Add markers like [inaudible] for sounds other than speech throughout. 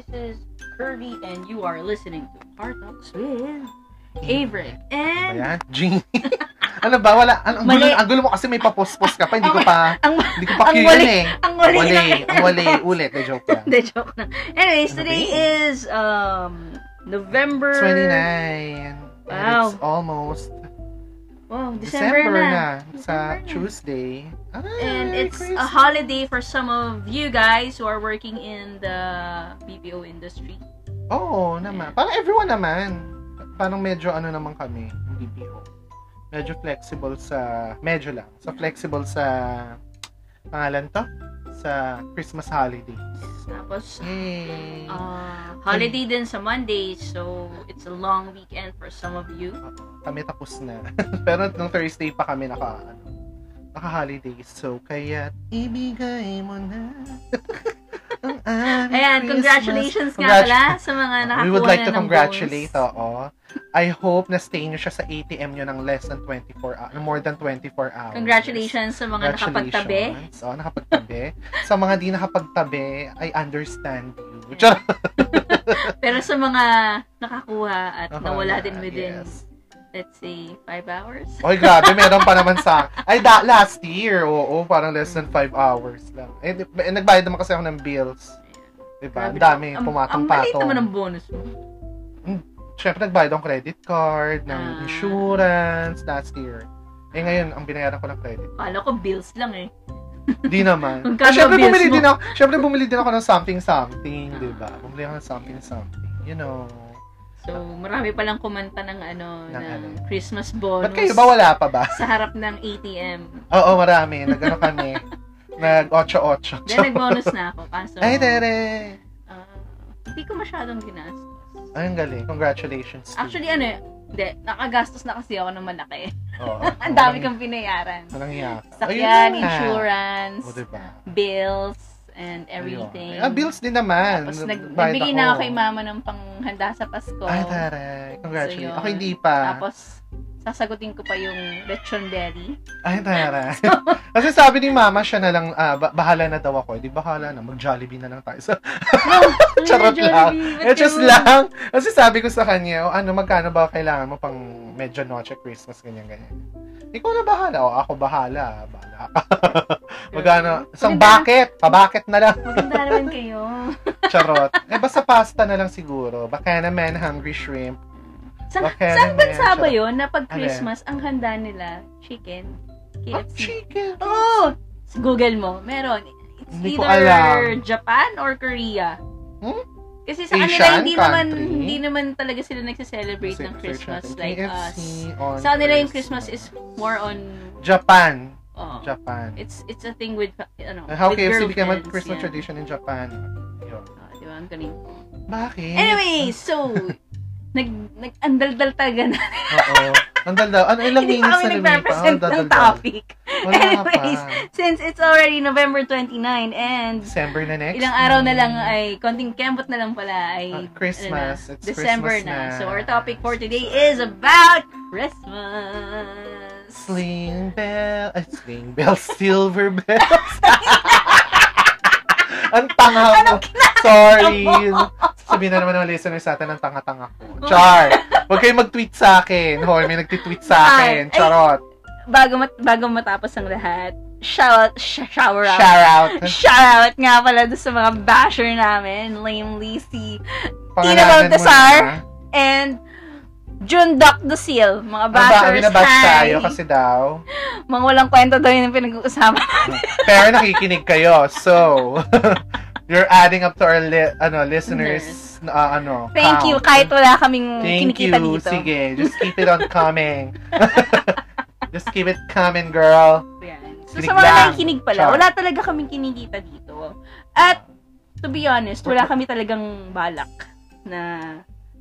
This is Kirby, and you are listening to Car Talks with Avery. And Ayan, Jean. [laughs] ano ba? Wala. Ang, ang, gulo, ang gulo mo kasi may papospos ka pa. Hindi ko pa, ang, hindi ko pa Ang yun eh. ang Wali. na- Ang wali. [laughs] Ulit. Na joke lang. The joke na. Anyways, Ano today ba is um November 29. And Wow. it's almost Wow, December, December, na. na. Sa December na. Tuesday. And it's a Christmas. holiday for some of you guys who are working in the BPO industry. Oo naman. Parang everyone naman. Parang medyo ano naman kami, yung BPO. Medyo flexible sa, medyo lang, sa flexible sa, pangalan to? Sa Christmas holidays. Tapos, Yay! uh, holiday din sa Monday, so it's a long weekend for some of you. Kami tapos na. [laughs] Pero nung Thursday pa kami naka, ano, naka-holidays. So, kaya ibigay mo na [laughs] ang aming Ayan, Christmas. congratulations nga Congratu- pala sa mga nakakuha We would like na to ng congratulate, bonus. oo. I hope na stay nyo siya sa ATM nyo ng less than 24 hours, more than 24 hours. Congratulations sa mga nakapagtabi. Congratulations. Oo, nakapagtabi. [laughs] sa mga di nakapagtabi, I understand you. Charot. [laughs] Pero sa mga nakakuha at nawala na, din within, yes. Let's say, 5 hours. Oy, grabe, meron pa naman sa... [laughs] Ay, da, last year, oo, parang less than 5 hours lang. Eh, di- eh, nagbayad naman kasi ako ng bills. Diba? Ang Grabe dami, Ang- Ang maliit pumatong-patong. naman ang bonus mo. Siyempre, nagbayad akong credit card, ng Ah. insurance, last year. Eh, ngayon, ang binayaran ko ng credit. Kala ko bills lang eh. Di naman. [laughs] Magkano Ah, syempre, bills bumili mo? din ako, syempre, bumili din ako ng something-something, di ba? Bumili ako ng something-something. You know. So, marami palang kumanta ng ano, Ng ng, ano. Christmas bonus. Ba't kayo ba wala pa ba? Sa harap ng ATM. Oo, marami. Nagano kami. [laughs] Nag 8-8. Then, nag-bonus na ako. Kaso, Ay, tere! ah, hindi ko masyadong ginastos. Ay, ang galing. Congratulations. Actually, ano eh, hindi, nakagastos na kasi ako ng malaki. Oo. [laughs] Ang dami kang pinayaran. Walang hiya. Sakyan, insurance, O, diba? bills, and Ayun. everything. Ah, bills din naman. Tapos nag, nagbigay na ako kay mama ng panghanda sa Pasko. Ay, taray. Congratulations. So, ako hindi pa. Tapos, sasagutin ko pa yung lechon belly. Ay, taray. [laughs] [laughs] Kasi sabi ni mama, siya na lang, ba- bahala na daw ako. Eh, Di bahala na, mag-Jollibee na lang tayo. So, [laughs] Charot lang. eh, just lang. Kasi sabi ko sa kanya, oh, ano, magkano ba kailangan mo pang medyo noche Christmas, ganyan, ganyan. Ikaw na bahala. O, ako bahala. Bahala ka. [laughs] Magkano? Isang bucket. Pabakit na lang. Maganda naman [laughs] kayo. Charot. Eh, basta pasta na lang siguro. Baka naman hungry shrimp. Sa, Okay, saan bansa ba yun na pag Ano Christmas, ang handa nila, chicken? Ah, KFC. chicken. Oh! Google mo, meron. It's Hindi either. Japan or Korea. Hmm? Kasi sa kanila, Asian hindi naman, country? hindi naman talaga sila nagse-celebrate ng Christmas natin. like KFC us. on Sa kanila yung Christmas is more on, Japan. oh, Japan. it's it's a thing with, ano, How with KFC became a Christmas yeah. tradition in Japan. Yun. Ah, di ba? Ang galing. Bakit? Anyway, so, nag, nag-andal-dal talaga na. Oo. Ang daw. Ano, ilang Hindi pa minutes na lumipa? nag-represent Ang ng topic. Wala pa. Anyways, since it's already November 29 and December na next. ilang araw na lang ay, konting kembot na lang pala ay Ah, Christmas. ano na, It's December Christmas na. So our topic for today is about Christmas. Sling bell. Ay, sling bell. [laughs] Silver bells. [laughs] ang tanga mo. Sorry. Sabihin na naman ng listeners sa atin ang tanga-tanga ko. Char. Huwag kayong mag-tweet sa akin. Hoy, may nag-tweet sa akin. Ay, ay. Charot. Bago, mat- bago matapos ang lahat, shout, sh- shower out. Shout out. Shout out nga pala doon sa mga basher namin, Lamely si Tina Baltasar. and June Doc Dusil. Mga Ang ba, bashers, binabash hi. tayo kasi daw. [laughs] Mga walang kwento daw yung pinag-uusapan. [laughs] Pero nakikinig kayo. So, [laughs] you're adding up to our li- ano, listeners na uh, ano, Thank you, count. kahit wala kaming Thank kinikita you. dito. Sige, just keep it on coming. just keep it coming, girl. Yan. So, Kinig sa mga nakikinig pala, Char. wala talaga kaming kinikita dito. At, to be honest, wala kami talagang balak na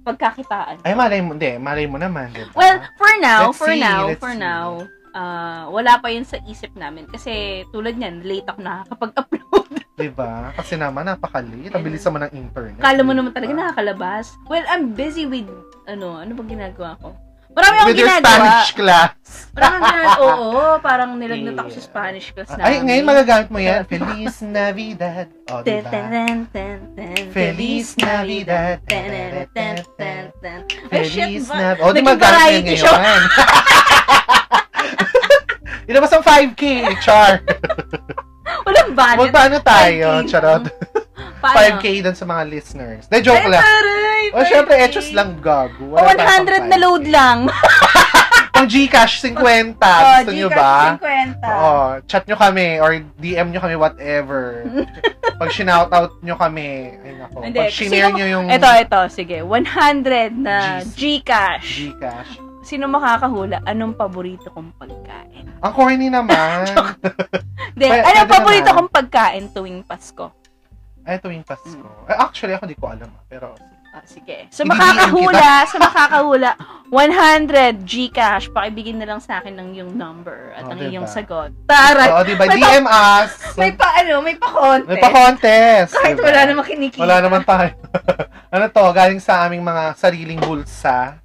pagkakitaan. Ay, malay mo, hindi, malay mo naman, di ba? Well, for now, Let's for see, now, for see. now, ah, wala pa yun sa isip namin. Kasi, tulad niyan, late ako nakakapag-upload. [laughs] Di ba? Kasi naman, napakalit. Ang bilis naman ng internet. Kala mo di naman talaga nakakalabas. Well, I'm busy with, ano, ano ba ginagawa ko? Marami akong With your ginagawa. Spanish class. Akong ginagawa. [laughs] Oo, parang nilagnat ako sa Spanish class namin. Ay, ngayon magagamit mo yan. Feliz Navidad. O, Ten, diba? ten, ten, ten, ten. Feliz Navidad. Ten, ten, ten, ten, ten. Ay, shit Feliz ba? Navidad. O, di magagamit yan ngayon. [laughs] Ilabas ang 5K, Char. [laughs] Walang budget. Magpaano tayo? 5K. Charot. Paano? 5K dun sa mga listeners. De, joke Ay, lang. taray, O, syempre, 5K. etos lang gago. O, Wala tayong 100 na 5K. load lang. [laughs] Pang Gcash, 50. Oh, Gusto nyo ba? 50. Oo. Chat nyo kami or DM nyo kami, whatever. [laughs] Pag shoutout nyo kami, ay nako. Hindi, Pag shinare nyo yung Ito, ito. Sige. 100 na. Gcash. Gcash. Sino makakahula? Anong paborito kong pagkain? Ang corny naman. [laughs] Hindi, anong paborito naman. kong pagkain tuwing Pasko? Ay, tuwing Pasko. Eh, actually, ako di ko alam. ah, Pero, Ah, sige. So, Hindi makakahula, sa makakahula, 100 Gcash, pakibigin na lang sa akin ng yung number at Oh, ang diba? iyong sagot. Taray! oo, di ba? May DM us. May pa, ano, may pa-contest. May pa-contest. Kahit diba? wala namang kinikita. Wala naman tayo. [laughs] ano to, galing sa aming mga sariling bulsa.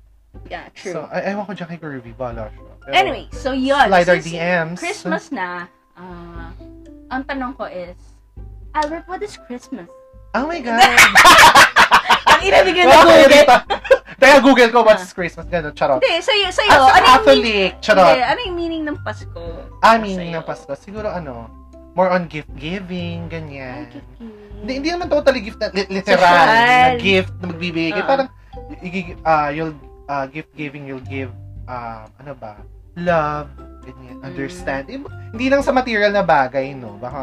Yeah, true. So, ay, ewan ko dyan kay Curvy. Bala siya. Pero, anyway, so yun. Slide our Since DMs. Christmas na, ah, ang tanong ko is, Albert, what is Christmas? Oh my [laughs] God. Ang inabigyan na Google. [laughs] Teka, Google ko what's Christmas. Gano'n, charot. Hindi, sa'yo, sa'yo, As a ano yung meaning, Catholic, charot. hindi, ano yung meaning ng Pasko? Ah, meaning ng Pasko. Siguro ano, more on gift giving, Ay, ganyan. kiki. Hindi, hindi naman totally gift na li- literal na gift na magbibigay. Ah. Parang ah you'll ah, gift giving, you'll give ah, ano ba? Love, ganyan, Mm. understand. Eh, hindi lang sa material na bagay, no? Baka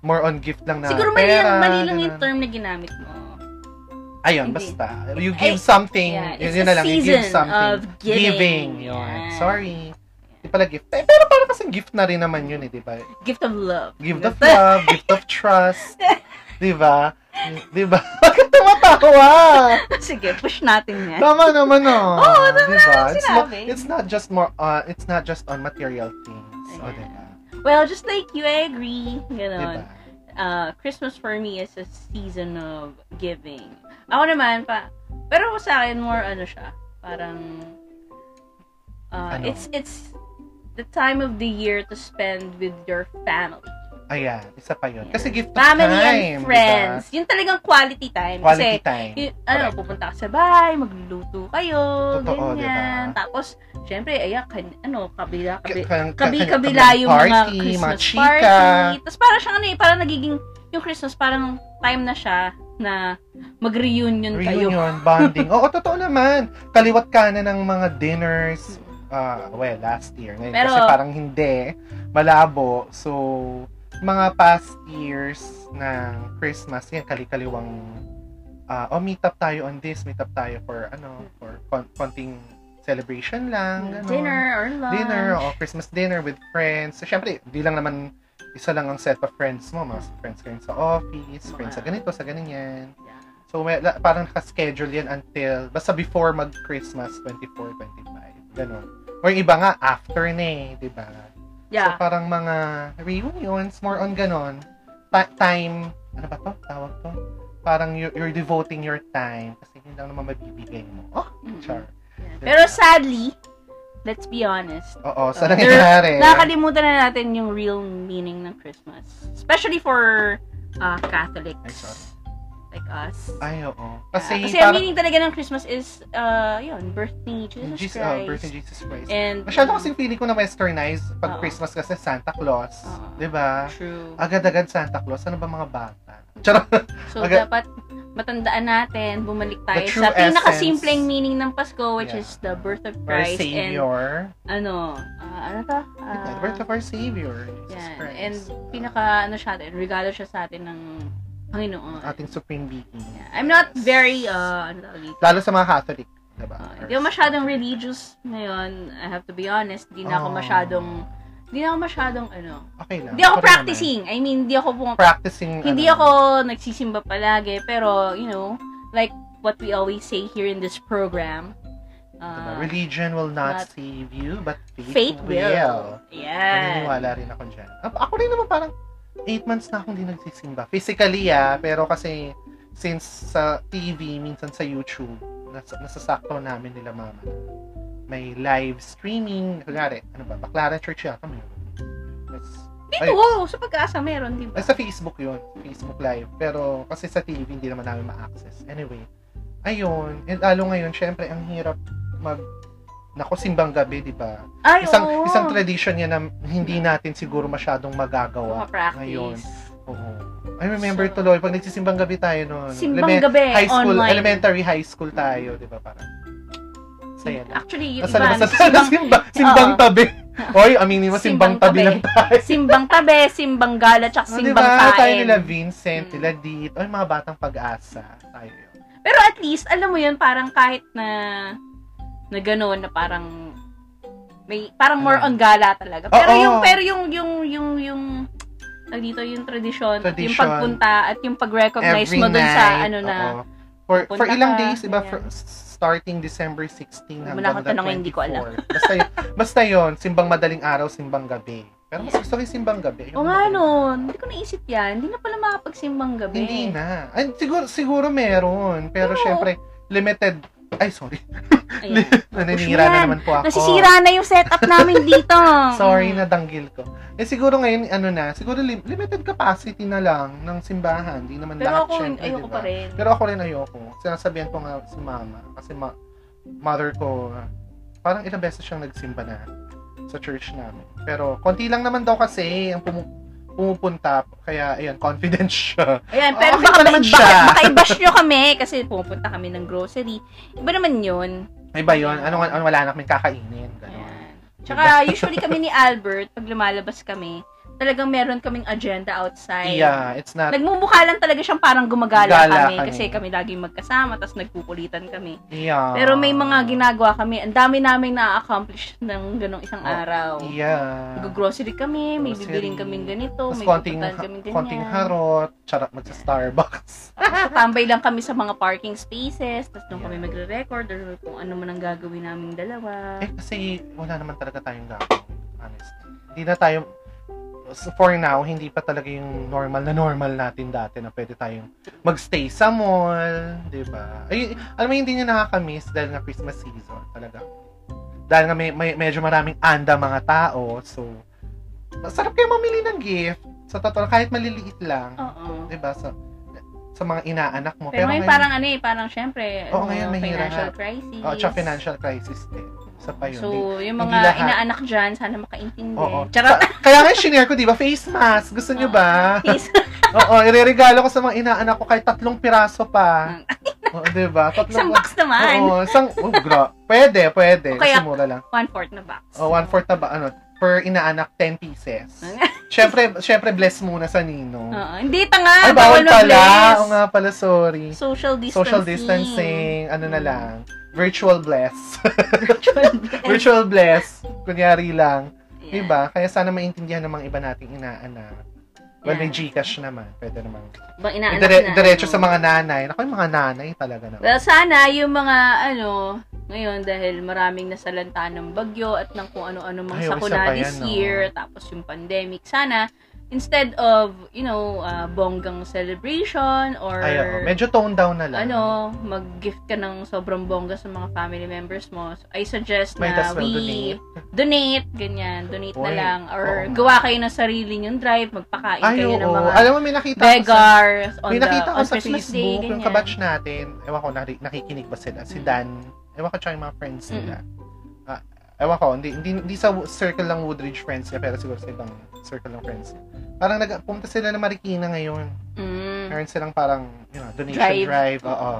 more on gift lang na Siguro mali, pera. mali lang yung term na ginamit mo. Ayun, Hindi. basta. You give Ay, something, yeah, yun, it's yun na lang, you give something. of giving. Yun. Yeah. Sorry. Di pala gift. Eh, pero parang kasing gift na rin naman yun eh, di ba? Gift of love. Gift of love, gift of trust. [laughs] Di ba? Di ba? [laughs] Bakit tumatawa? Sige, push natin yan. Tama naman no. Oo, tama di ba? naman It's, mo- it's not just more uh, it's not just on material things. O, di ba? Well, just like you, I agree. Di Ganon. ba? uh, Christmas for me is a season of giving. Ako naman, pa, pero sa akin, more ano siya, parang, uh, Ano? it's, it's the time of the year to spend with your family. Ayan, isa pa yun. Kasi gift of Family time, and friends. Yun talagang quality time. Quality Kasi, time. y- ano, Correct. pupunta ka sa bahay, magluluto kayo, Totoo, ganyan. diba? Tapos, syempre, ayan, kan, ano, kabila, Ka- kabi, ka- ka- kabi-kabila ka- yung mga party, Christmas mga chika. party. Tapos parang siyang ano eh, parang nagiging, yung Christmas parang time na siya na mag-reunion kayo. Reunion, bonding. Oo, totoo naman. Kaliwat ka na ng mga dinners. ah well, last year. Ngayon Pero- kasi parang hindi. Malabo. So, mga past years ng Christmas, yan, kali-kaliwang ah oh, meet up tayo on this, meet up tayo for, ano, for kon- konting celebration lang. ganon. Dinner or lunch. Dinner, o Christmas dinner with friends. So, syempre, di lang naman isa lang ang set of friends mo. Mga friends ka rin sa office, friends sa ganito, sa ganyan. Yeah. So, may, la- parang nakaschedule yan until, basta before mag-Christmas, 24, 25. Ganon. Or yung iba nga, after na eh, di ba? So, Yeah. parang mga reunions, more on ganon. Ta- time, ano ba to? Tawag to? Parang you're, you're devoting your time kasi yun lang naman mabibigay mo. Oh, Mhm. char. Yeah. Pero sadly, let's be honest, Oo, sa Uh, nangyayari. nakakalimutan na natin yung real meaning ng Christmas. Especially for uh, Catholics. Ay, sorry. Like us. Ay, oo. Kasi, Kasi, kasi ang parang, meaning talaga ng Christmas is, uh, yun, birth ni Jesus, Jesus, Christ. uh, birth of Jesus Christ. And, Masyado kasing feeling ko na westernized pag Oo. Christmas kasi Santa Claus. 'Di ba? True. Agad-agad Santa Claus. Ano ba mga bata? Charot. So, Aga- dapat matandaan natin, bumalik tayo The true sa pinaka-simpleng meaning ng Pasko, which Yeah. is the birth of Our Christ. And, Savior. ano, ah, ano to? Yeah, Ah, the birth of our Savior. Jesus yan. Christ. And, pinaka, ano siya regalo siya sa atin ng Panginoon. ating supreme being. Yeah. I'm not very, uh, ano tawag dito? Lalo sa mga Catholic. Diba? Uh, hindi ako masyadong religious ngayon. I have to be honest. Hindi na ako Oh. masyadong, hindi na ako masyadong, ano, Okay lang. hindi ako practicing. I mean, hindi ako naman. Practicing. Hindi ano, ako nagsisimba palagi, pero, you know, like what we always say here in this program, diba? uh, Religion will not, not- save you, but faith, faith will. will. Yeah. Naniniwala rin ako dyan. Ako rin naman parang 8 months na akong hindi nagsisimba. Physically, ah, pero kasi since sa TV, minsan sa YouTube, nas, nasasakto namin nila mama. may live streaming. Kunyari, ano ba, Baclaran Church yata may Mas, Dito, oh, sa pag-asa meron, di ba? ay, sa Facebook yun. Facebook Live. Pero, kasi sa TV, hindi naman namin ma-access. Anyway, ayun. And lalo ngayon, syempre, ang hirap mag Nako, simbang gabi, di ba? Ay, Isang oo. isang tradition yan na hindi natin siguro masyadong magagawa Ma-practice. ngayon. Oo. I remember So, tuloy, pag nagsisimbang gabi tayo noon. Simbang gabi, high school, online. elementary high school tayo, di ba? Parang, saya na. Actually, yung Nasa iba, labas tayo, simbang, simbang, simbang tabi. [laughs] Oy, aminin mo, simbang, Simbang tabi tabi. lang tayo. simbang tabi, simbang gala, tsaka Oh, simbang ba? Tayo kain. nila Vincent, Mm. nila Dit, o yung mga batang pag-asa. Tayo yun. Pero at least, alam mo yun, parang kahit na na gano'n, na parang may parang more Ano? on gala talaga. Pero Oo. yung pero yung yung yung yung dito yung tradition, at yung pagpunta at yung pag-recognize Every mo dun night. sa ano na oo. For, for ilang ka, days, iba, for, starting December 16 Wala hanggang akong the tanongin, hindi ko alam. 24. Basta, yun- basta yun, simbang madaling araw, simbang gabi. Pero mas gusto ko yung simbang gabi. O nga nun, hindi ko naisip yan. Hindi na pala makapagsimbang gabi. Hindi na. Ay, siguro, siguro meron. Pero Oo. syempre, limited. Ay, sorry. [laughs] Naninira na naman po ako. Nasisira na yung setup namin dito. [laughs] Sorry, nadanggil ko. Eh, siguro ngayon, ano na, siguro lim- limited capacity na lang ng simbahan. Hindi naman Pero lahat, ako, syempre, ayoko diba? pa rin. Pero ako rin ayoko. Sinasabihan ko nga si mama. Kasi ma- mother ko, parang ilang beses siyang nagsimba na sa church namin. Pero konti lang naman daw kasi ang pumu- pumupunta. Kaya, ayan, confident siya. Ayan, Oh, pero okay baka, naman baka, siya. baka i-bash nyo kami kasi pupunta kami ng grocery. Iba naman yun. Ay ba yun? Ano, ano wala na kaming kakainin? Ayan. Tsaka, usually kami ni Albert, pag lumalabas kami, talagang meron kaming agenda outside. Yeah, it's not, Nagmumukha lang talaga siyang parang gumagala Gala kami, kami. kasi kami laging magkasama, tapos nagpupulitan kami. yeah. Pero may mga ginagawa kami, ang dami namin na-accomplish ng ganong isang Oh, araw. Yeah. Mag-grocery kami, may Grocery. bibiling kaming ganito, Tapos may konting, kaming ganyan. konting harot, charot magsa-Starbucks. Tapos [laughs] tambay lang kami sa mga parking spaces, tapos doon Yeah. kami magre-record or kung ano man ang gagawin naming dalawa. Eh, kasi wala naman talaga tayong gagawin. Honestly. Hindi na tayo, so for now, hindi pa talaga yung normal na normal natin dati na pwede tayong magstay sa mall, di ba? Ay, alam mo, hindi nyo nakakamiss dahil nga Christmas season, talaga. Dahil nga may, may, medyo maraming anda mga tao, so, sarap kayo mamili ng gift. Sa totoo, kahit maliliit lang, Oo. di ba? Sa, sa mga inaanak mo. Pero ngayon ngayon- parang ano eh, parang syempre, Oo, ano, ngayon mahirap. financial crisis. Oh, tsaka financial crisis din. Isa pa yun. So, yung mga inaanak dyan, sana makaintindi. Oo. Charot. Sa- kaya nga shinare ko, di ba? Face mask. Gusto nyo ba? Please. [laughs] Oo, ireregalo ko sa mga inaanak ko kahit tatlong piraso pa. Oo, di ba? Tatlong, Isang box naman. Oo, isang, oh, gra- pwede, pwede. O kaya- Kasi mura lang. One-fourth na box. Oh, one fourth na ba, ano, per inaanak, 10 pieces. [laughs] Syempre, syempre, bless muna sa Nino. Oo. Hindi tanga. Ay, bawal pala. mag-bless. Oo nga pala, sorry. Social distancing. Social distancing, ano na lang. Virtual bless. Virtual [laughs] bless. Virtual bless. Kunyari lang. Yeah. Diba? Kaya sana maintindihan ng mga iba nating inaanak. Well, may Yeah. Gcash naman. Pwede naman. Bang inaanak Idire- na, diretso ano. sa mga nanay. Naku, yung mga nanay talaga na. Well, sana yung mga ano, ngayon dahil maraming nasalanta ng bagyo at ng kung ano-ano mga Ay, isa sakuna pa this yan, no? year, tapos yung pandemic, sana instead of, you know, uh, bonggang celebration or Ay, oo. medyo tone down na lang. ano, mag-gift ka ng sobrang bongga sa mga family members mo. So, I suggest Might na well we donate. donate, ganyan, donate na Uy, lang. Or nga. gawa kayo ng sarili yung drive, magpakain Ay, kayo oo. ng mga Alam mo, may nakita ako sa, beggars on, may the, nakita ko on sa Christmas Facebook, Day, yung ganyan. kabatch natin. Ewan ko, nari- nakikinig ba sila? Si Mm. Dan. Ewan ko, tsaka yung mga friends nila. Ah, ewan ko, hindi, hindi, hindi sa circle lang Woodridge friends niya, pero siguro sa ibang circle ng friends niya. Parang nag pumunta sila ng Marikina ngayon. Mm. Meron silang parang, you know, donation Drive. drive. Oo.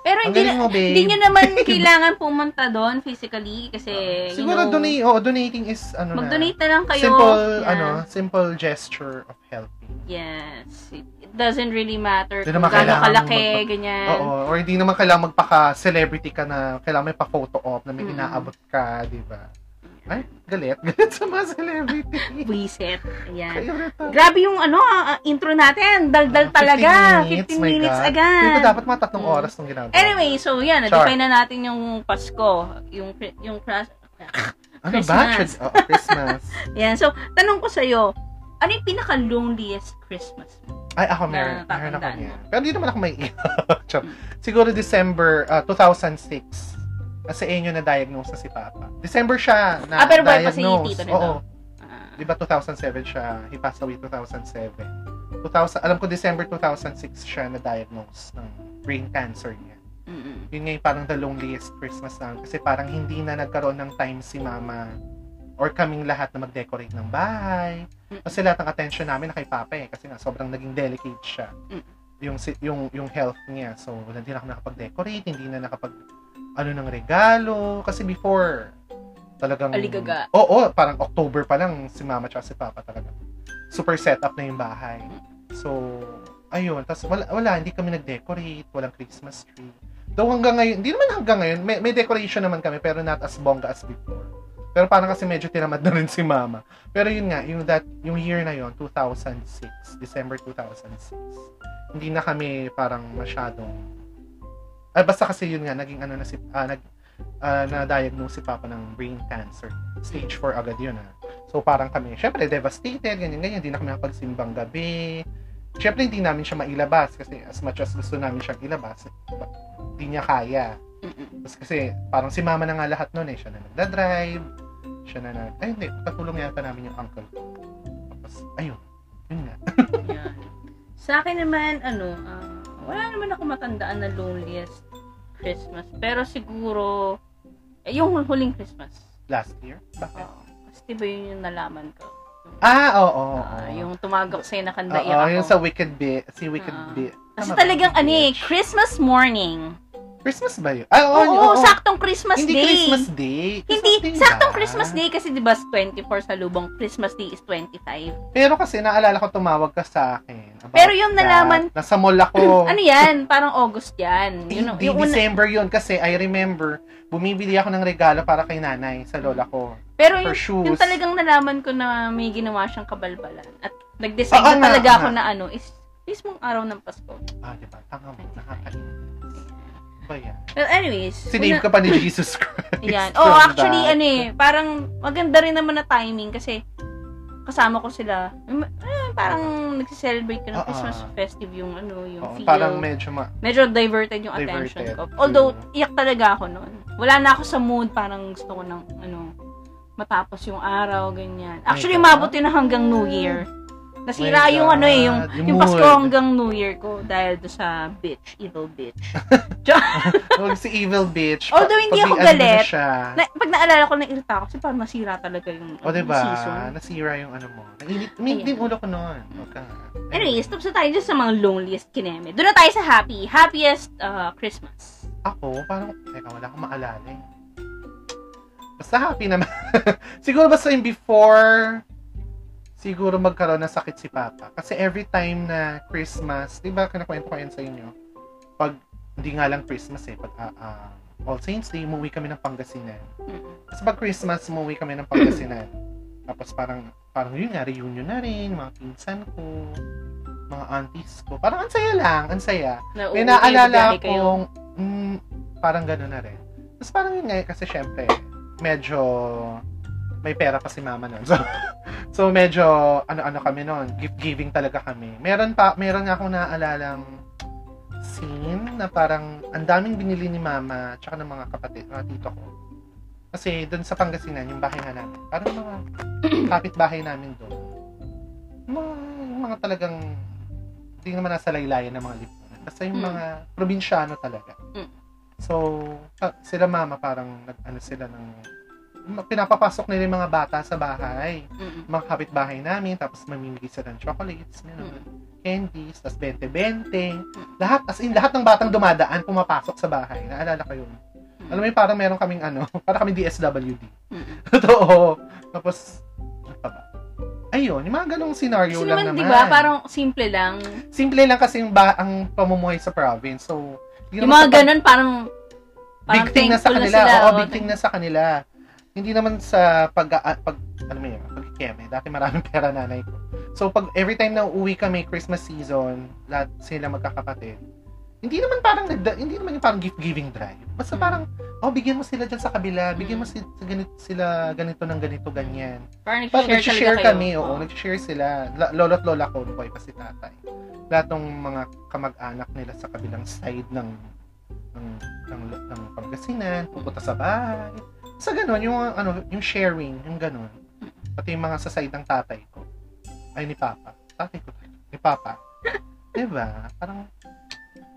Pero Ang hindi, mo, babe. hindi nyo naman [laughs] kailangan pumunta doon physically kasi, you Siguro know, donate, oh, donating is ano mag-donate na. na lang kayo. Simple Yeah. ano, simple gesture of helping. Yes. It, doesn't really matter Hindi kung gaano kalaki, mag- ganyan. Oo, or hindi naman kailangan magpaka-celebrity ka na kailangan may pa-photo op na may Mm. inaabot ka, di ba? Ay, galit. [laughs] Galit sa mga celebrity. Reset. Ayan. Kayo rin to. Grabe yung ano, ah, intro natin. Daldal 15 talaga. 15 minutes, minutes, my God. agad. Hindi ko dapat mga tatlong Mm. oras nung ginagawa. Anyway, so yan, Sure. na-define na natin yung Pasko. Yung, yung, Chris- [laughs] ano ba? Christmas. Oh, Christmas. [laughs] yan. So, tanong ko sa'yo, ano yung pinaka-loneliest Christmas? Ay, ako meron. Na Meron ako niya. Pero hindi naman ako may Siguro December uh, 2006. Kasi Enyo na diagnose na si Papa. December siya na Ah, pero buhay pa si diagnose. tito nito. Oo. Ah, Di ba 2007 siya? He passed away 2007. 2000, alam ko December 2006 siya na-diagnose ng brain cancer niya. mm-mm. Yun nga yung parang the loneliest Christmas namin. Kasi parang hindi na nagkaroon ng time si Mama or kaming lahat na mag-decorate ng bahay. Kasi lahat ng attention namin na kay Papa eh. Kasi nga sobrang naging delicate siya. Mm. Yung, yung, yung health niya. So, hindi na kami nakapag-decorate. Hindi na nakapag ano ng regalo. Kasi before, talagang... Aligaga. Oo, parang October pa lang si Mama at si Papa talaga. Super setup na yung bahay. So, ayun. Tapos wala, wala, hindi kami nag-decorate. Walang Christmas tree. Though hanggang ngayon, hindi naman hanggang ngayon, may, may decoration naman kami, pero not as bongga as before. Pero parang kasi medyo tinamad na rin si Mama. Pero yun nga, yung, that, yung year na yun, 2006, December 2006, hindi na kami parang masyadong, ay basta kasi yun nga, naging ano na si, ah, nag, ah, na-diagnose si Papa ng brain cancer. Stage 4 agad yun ah. So parang kami, syempre devastated, ganyan-ganyan, hindi na kami nakapagsimbang gabi. Syempre hindi namin siya mailabas kasi as much as gusto namin siyang ilabas, hindi niya kaya. Tapos kasi parang si mama na nga lahat noon eh. Siya na nagda-drive. Siya na nag... Ay hindi, patulong yata namin yung uncle. Tapos, ayun. Yun nga. [laughs] Yan. Sa akin naman, ano, ah, wala naman ako matandaan na loneliest Christmas. Pero siguro, eh, yung huling Christmas. Last year. Bakit? Oo. kasi diba yun yung nalaman ko. Ah, oo. oo, Ah, oo. yung tumagak sa'yo na Oo, kandaiyak ako. yung sa Wicked Bit. Si Wicked Oo. Bit. Kasi talagang ano eh. Christmas morning. Christmas ba yun? Ah, oo, Oo, oo, saktong Christmas Hindi Day. Christmas Day. Hindi, Christmas Day saktong ba? Christmas Day kasi di ba 24 sa lubong, Christmas Day is 25. Pero kasi naalala ko tumawag ka sa akin. Pero yung nalaman- that. Nasa mall ako. [clears throat] Ano yan? Parang August yan. Yun, Hindi, yung una- December yun kasi I remember, bumibili ako ng regalo para kay nanay sa lola ko. pero yung, shoes. yung talagang nalaman ko na may ginawa siyang kabalbalan at nag-decide na talaga oo ako nga. na ano is mismong araw ng Pasko. Ah, di ba? Tanga mo, nakakainis. Ba yan? Well, anyways. Sinave una- ka pa ni Jesus Christ. Yan. [laughs] Oh, actually, that. ano eh, parang maganda rin naman na timing kasi kasama ko sila. Eh, parang nagse-celebrate ka ng Oo. Christmas festive yung ano, yung Oo, feel. parang medyo ma... medyo diverted yung attention Diverted. ko. Although, iyak talaga ako noon. Wala na ako sa mood, parang gusto ko ng, ano, matapos yung araw, ganyan. Actually, umabot yun na hanggang New Year. Nasira My yung ano eh, yung, God, yung yung Pasko hanggang New Year ko dahil do sa bitch, evil bitch. [laughs] Huwag si evil bitch. Although hindi ako ano na galit. na, pag naalala ko, nairita ako kasi parang nasira talaga yung, O, ano, diba? season. Nasira yung ano mo. Nainit, din ulo ko noon. Nga. Anyways, tapos na tayo dyan sa mga loneliest kineme. Doon na tayo sa happy. Happiest uh, Christmas. Ako, parang, teka, wala akong maalala eh. Basta happy naman. [laughs] siguro basta yung before, siguro magkaroon ng sakit si Papa. Kasi every time na Christmas, di ba, kinakwento ko yan sa inyo, pag, hindi nga lang Christmas eh, pag ah, ah, All Saints Day, umuwi kami ng Pangasinan. Kasi pag Christmas, umuwi kami ng Pangasinan. [clears throat] Tapos parang, parang yun nga, reunion na rin, mga pinsan ko, mga aunties ko. Parang ang saya lang, ang saya. Na, May naalala kong, mm, parang gano'n na rin. Tapos parang yun nga, eh, kasi syempre, medyo, may pera pa si mama nun. [laughs] So, so medyo, ano-ano kami nun, gift-giving talaga kami. Meron pa, meron nga akong naalalang scene na parang, ang daming binili ni mama, tsaka ng mga kapatid, mga tito ko. Kasi doon sa Pangasinan, yung bahay nga namin, parang mga [clears throat] kapit-bahay namin doon. Mga, mga talagang, hindi naman nasa laylayan ng mga lipunan. Basta yung Mm. mga probinsyano talaga. Mm. So, sila mama parang nag, ano sila ng, pinapapasok nila yung mga bata sa bahay. Mm. Mga kapitbahay namin, tapos mamimigay sila ng chocolates, gano'n. Mm. candies, tapos 20-20. Lahat, as in, lahat ng batang dumadaan, pumapasok sa bahay. Naalala ko yun. Alam mo yung parang meron kaming ano, [laughs] para kami DSWD. Mm. [laughs] Totoo. Tapos, ano pa ba? Ayun, yung mga ganong scenario Kasi lang naman, naman. di ba, parang simple lang. Simple lang kasi yung ba, ang pamumuhay sa province. So, Yung naman mga sa ganun, parang, parang big thing na sa kanila. sila. Oo, Oo, big thing na sa kanila. Hindi naman sa pag, ah, pag ano mo yun, pagkikeme. Dati maraming [laughs] pera nanay ko. So, pag every time na uuwi kami Christmas season, lahat sila magkakapatid, hindi naman parang nagda, hindi naman yung parang gift giving drive. Basta Mm. parang oh bigyan mo sila diyan sa kabila, bigyan mo Mm. sila, ganito, sila ganito ng ganito ganyan. Parang Parang nag-share nag-share talaga kami, kayo. oo, nag-share sila. La- lolo't lola ko, buhay pa si tatay. Lahat ng mga kamag-anak nila sa kabilang side ng ng, ng, ng Pangasinan, pupunta sa bahay. Sa ganun, yung, ano, yung sharing, yung ganun. Pati yung mga sa side ng tatay ko. Ay, ni Papa. Tatay ko. Ni Papa. [laughs] diba? Parang,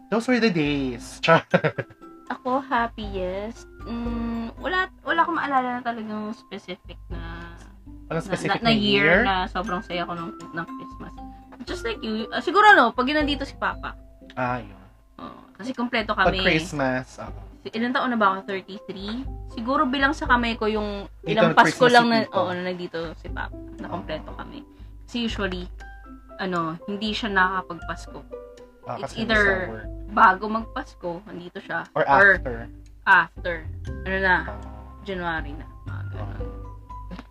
those were the days. [laughs] Ako, happiest. Mm, wala, wala akong maalala na talagang specific na Walang na, specific na, na year, na sobrang saya ko ng, ng Christmas. Just like you, ah, siguro no, pag nandito si Papa. Ah, yun. Oo, kasi kompleto Pag kami. Christmas, ako. Ilan taon na ba ako? 33? Siguro bilang sa kamay ko yung ilang na Pasko lang na, oo, na nandito si Papa. Na kompleto kami. Kasi usually, ano, hindi siya nakakapagpasko. Ah, It's either. Bago magpasko, nandito siya. Or after. after. Ano na, Ah, January na. Mga ganun.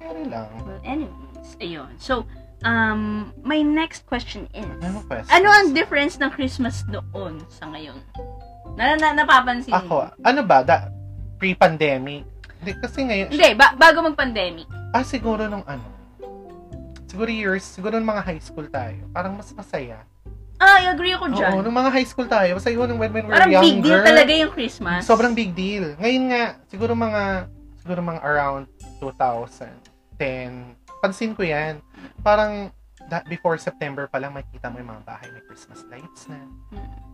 Carry lang. Well, anyways, ayun. So, um, my next question is, Ano question? ano ang difference ng Christmas noon sa ngayon? Na, na napapansin mo? Ako, ano ba? Da, pre-pandemic? Hindi, kasi ngayon, Hindi, ba- bago mag-pandemic. ah, siguro nung ano, siguro years, siguro nung mga high school tayo, parang mas masaya. Ah, I agree ako dyan. Oo, nung mga high school tayo, basta yun, when, when we were Parang younger, big deal talaga yung Christmas. sobrang big deal. Ngayon nga, siguro mga, siguro mga around 2010, pansin ko yan, parang, that before September pa lang, makikita mo yung mga bahay, may Christmas lights na.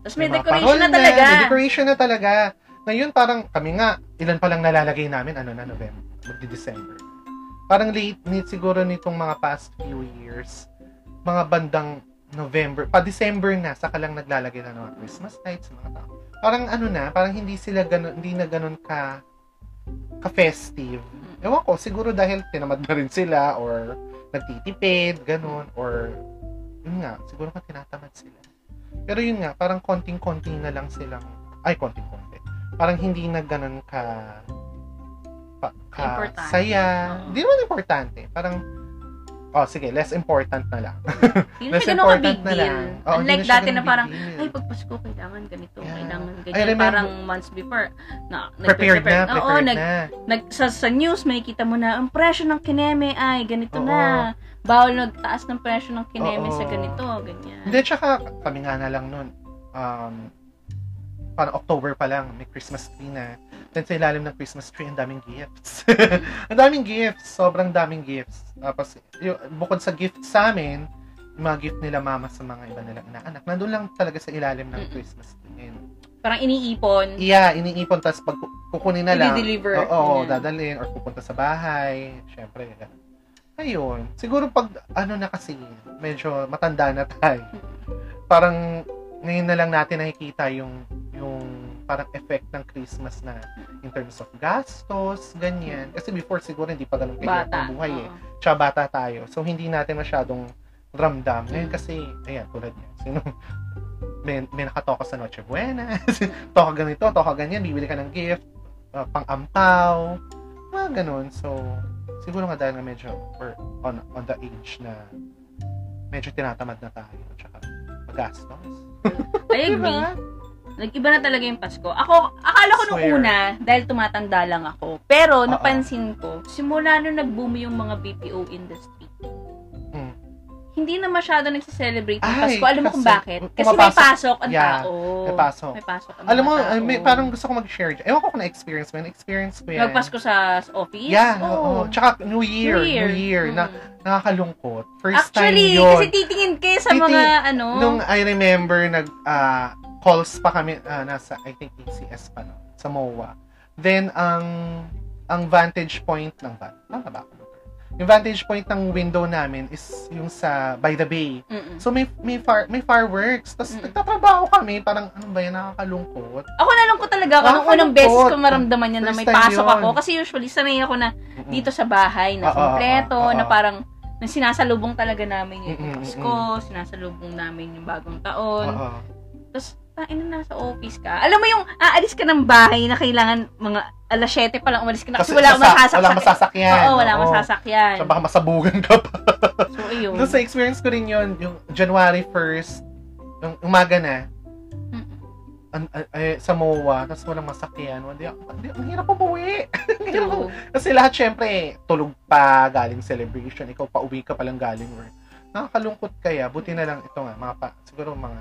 Tapos may mga decoration na talaga. May decoration na talaga. Ngayon, parang kami nga, ilan pa lang nalalagay namin, ano na, November, magdi-December. Parang late, need siguro nitong mga past few years, mga bandang November, pa December na, saka lang naglalagay na ng mga Christmas lights, mga tao. Parang ano na, parang hindi sila ganun, hindi na ganun ka, ka-festive. Ewan ko, siguro dahil tinamad na rin sila, or nagtitipid, ganun, or, yun nga, siguro ka tinatamad sila. Pero yun nga, parang konting-konting na lang silang, ay, konting-konti. Parang hindi na ganun ka, pa, ka Importante. saya. Hindi naman importante. Parang, oh, sige, less important na lang. Hindi less important na lang. Oo, hindi Unlike dati na parang, deal. ay, pag Pasko, kailangan ganito, Yeah. kailangan ganyan. remember- Parang months before, na, prepared na, Oo, prepared nag, na. nag, sa, sa news, makikita mo na, ang presyo ng kineme ay ganito Oo. na. Bawal nagtaas ng presyo ng kineme Oo. sa ganito, ganyan. Hindi, tsaka kami nga na lang nun. Um, parang October pa lang, may Christmas tree na. Then sa ilalim ng Christmas tree, ang daming gifts. [laughs] ang daming gifts, sobrang daming gifts. Tapos, yung, bukod sa gift sa amin, yung mga gift nila mama sa mga iba nilang inaanak, nandun lang talaga sa ilalim ng. Christmas tree. Ngayon, Parang iniipon. Yeah, iniipon, tapos pag ku- kukunin na lang, I-deliver. oo, Ganyan. dadalhin, or pupunta sa bahay, syempre, ganun. Ayun, siguro pag, ano na kasi, medyo matanda na tayo. Parang, ngayon na lang natin nakikita yung, yung parang effect ng Christmas na in terms of gastos, ganyan. Kasi before siguro hindi pa ganun Bata. ang buhay eh. Tsaka bata tayo. So, hindi natin masyadong ramdam. Ngayon kasi, ayan, tulad niya. Sino, may, may nakatoka sa Noche Buena. [laughs] toka ganito, toka ganyan. Bibili ka ng gift. uh, pang-ampaw. Mga ganun. So, siguro nga dahil nga medyo we're on, on the age na medyo tinatamad na tayo. Tsaka magastos. I agree. [laughs] Diba? Nag-iba na talaga yung Pasko. Ako, akala ko nung Swear. una, dahil tumatanda lang ako. Pero, napansin ko, simula nung nag-boom yung mga BPO industry, Mm. hindi na masyado nagsiselebrate yung Ay, Pasko. Alam mo kung bakit? Kasi may pasok ang Yeah, tao. May pasok. May pasok ang Alam mo, tao. may, parang gusto ko mag-share. Ewan ko kung na-experience mo. yun. Na-experience ko yan. Magpasko sa sa office? Yeah, oo. Oo. Tsaka New Year. New Year. Mm. na, nakakalungkot. First Actually, time yun. kasi titingin kayo sa Titing- mga ano. Nung I remember, nag ah, calls pa kami, ah, nasa, I think, ACS pa no, sa MOA. Then, ang ang vantage point ng van, tama ba? Yung vantage point ng window namin is yung sa by the bay. Mm-mm. So may may far may fireworks. Tapos Mm. nagtatrabaho kami, parang ano ba yan, nakakalungkot. Ako nalungkot talaga ako. Nung unang beses ko maramdaman yan na may pasok yun. ako. Kasi usually, sanay ako na Mm-mm. dito sa bahay na kompleto, oo, oo. na parang na sinasalubong talaga namin yung Mm-mm, Pasko, sinasalubong namin yung bagong taon. Tapos, tain na nasa office ka. Alam mo yung aalis ka ng bahay na kailangan mga alas 7 pa lang umalis ka na kasi, wala sasa- masasakyan. Wala masasakyan. Oo, wala Oo. masasakyan. So baka masabugan ka pa. [laughs] So, ayun. Doon sa experience ko rin yun, yung January 1st, yung umaga na, an, an- eh, sa MOA, tapos walang masakyan. Hindi, hindi, ang hirap umuwi. [laughs] Ang hirap True. Kasi lahat syempre, tulog pa, galing celebration, ikaw pa uwi ka palang galing work. Nakakalungkot kaya, buti na lang ito nga, mga pa, siguro mga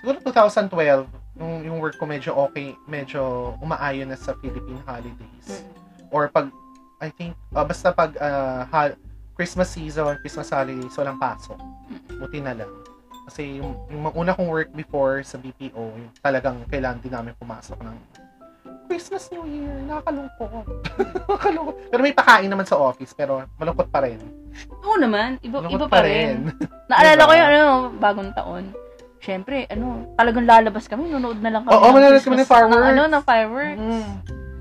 siguro 2012, yung, yung work ko medyo okay, medyo umaayon na sa Philippine holidays. Or pag, I think, ah, basta pag ah, ha- Christmas season, Christmas holidays, walang pasok. Buti na lang. Kasi yung, yung una kong work before sa BPO, yung talagang kailangan din namin pumasok ng Christmas, New Year, nakakalungkot. [laughs] nakakalungkot. Pero may pakain naman sa office, pero malungkot pa rin. Oo naman, iba, Malungkot iba pa rin. Naalala Diba? ko yung ano, bagong taon. Siyempre, ano, talagang lalabas kami, nunood na lang kami. Oo, ng manonood kami ng fireworks. Ng, ano, ng fireworks. Mm.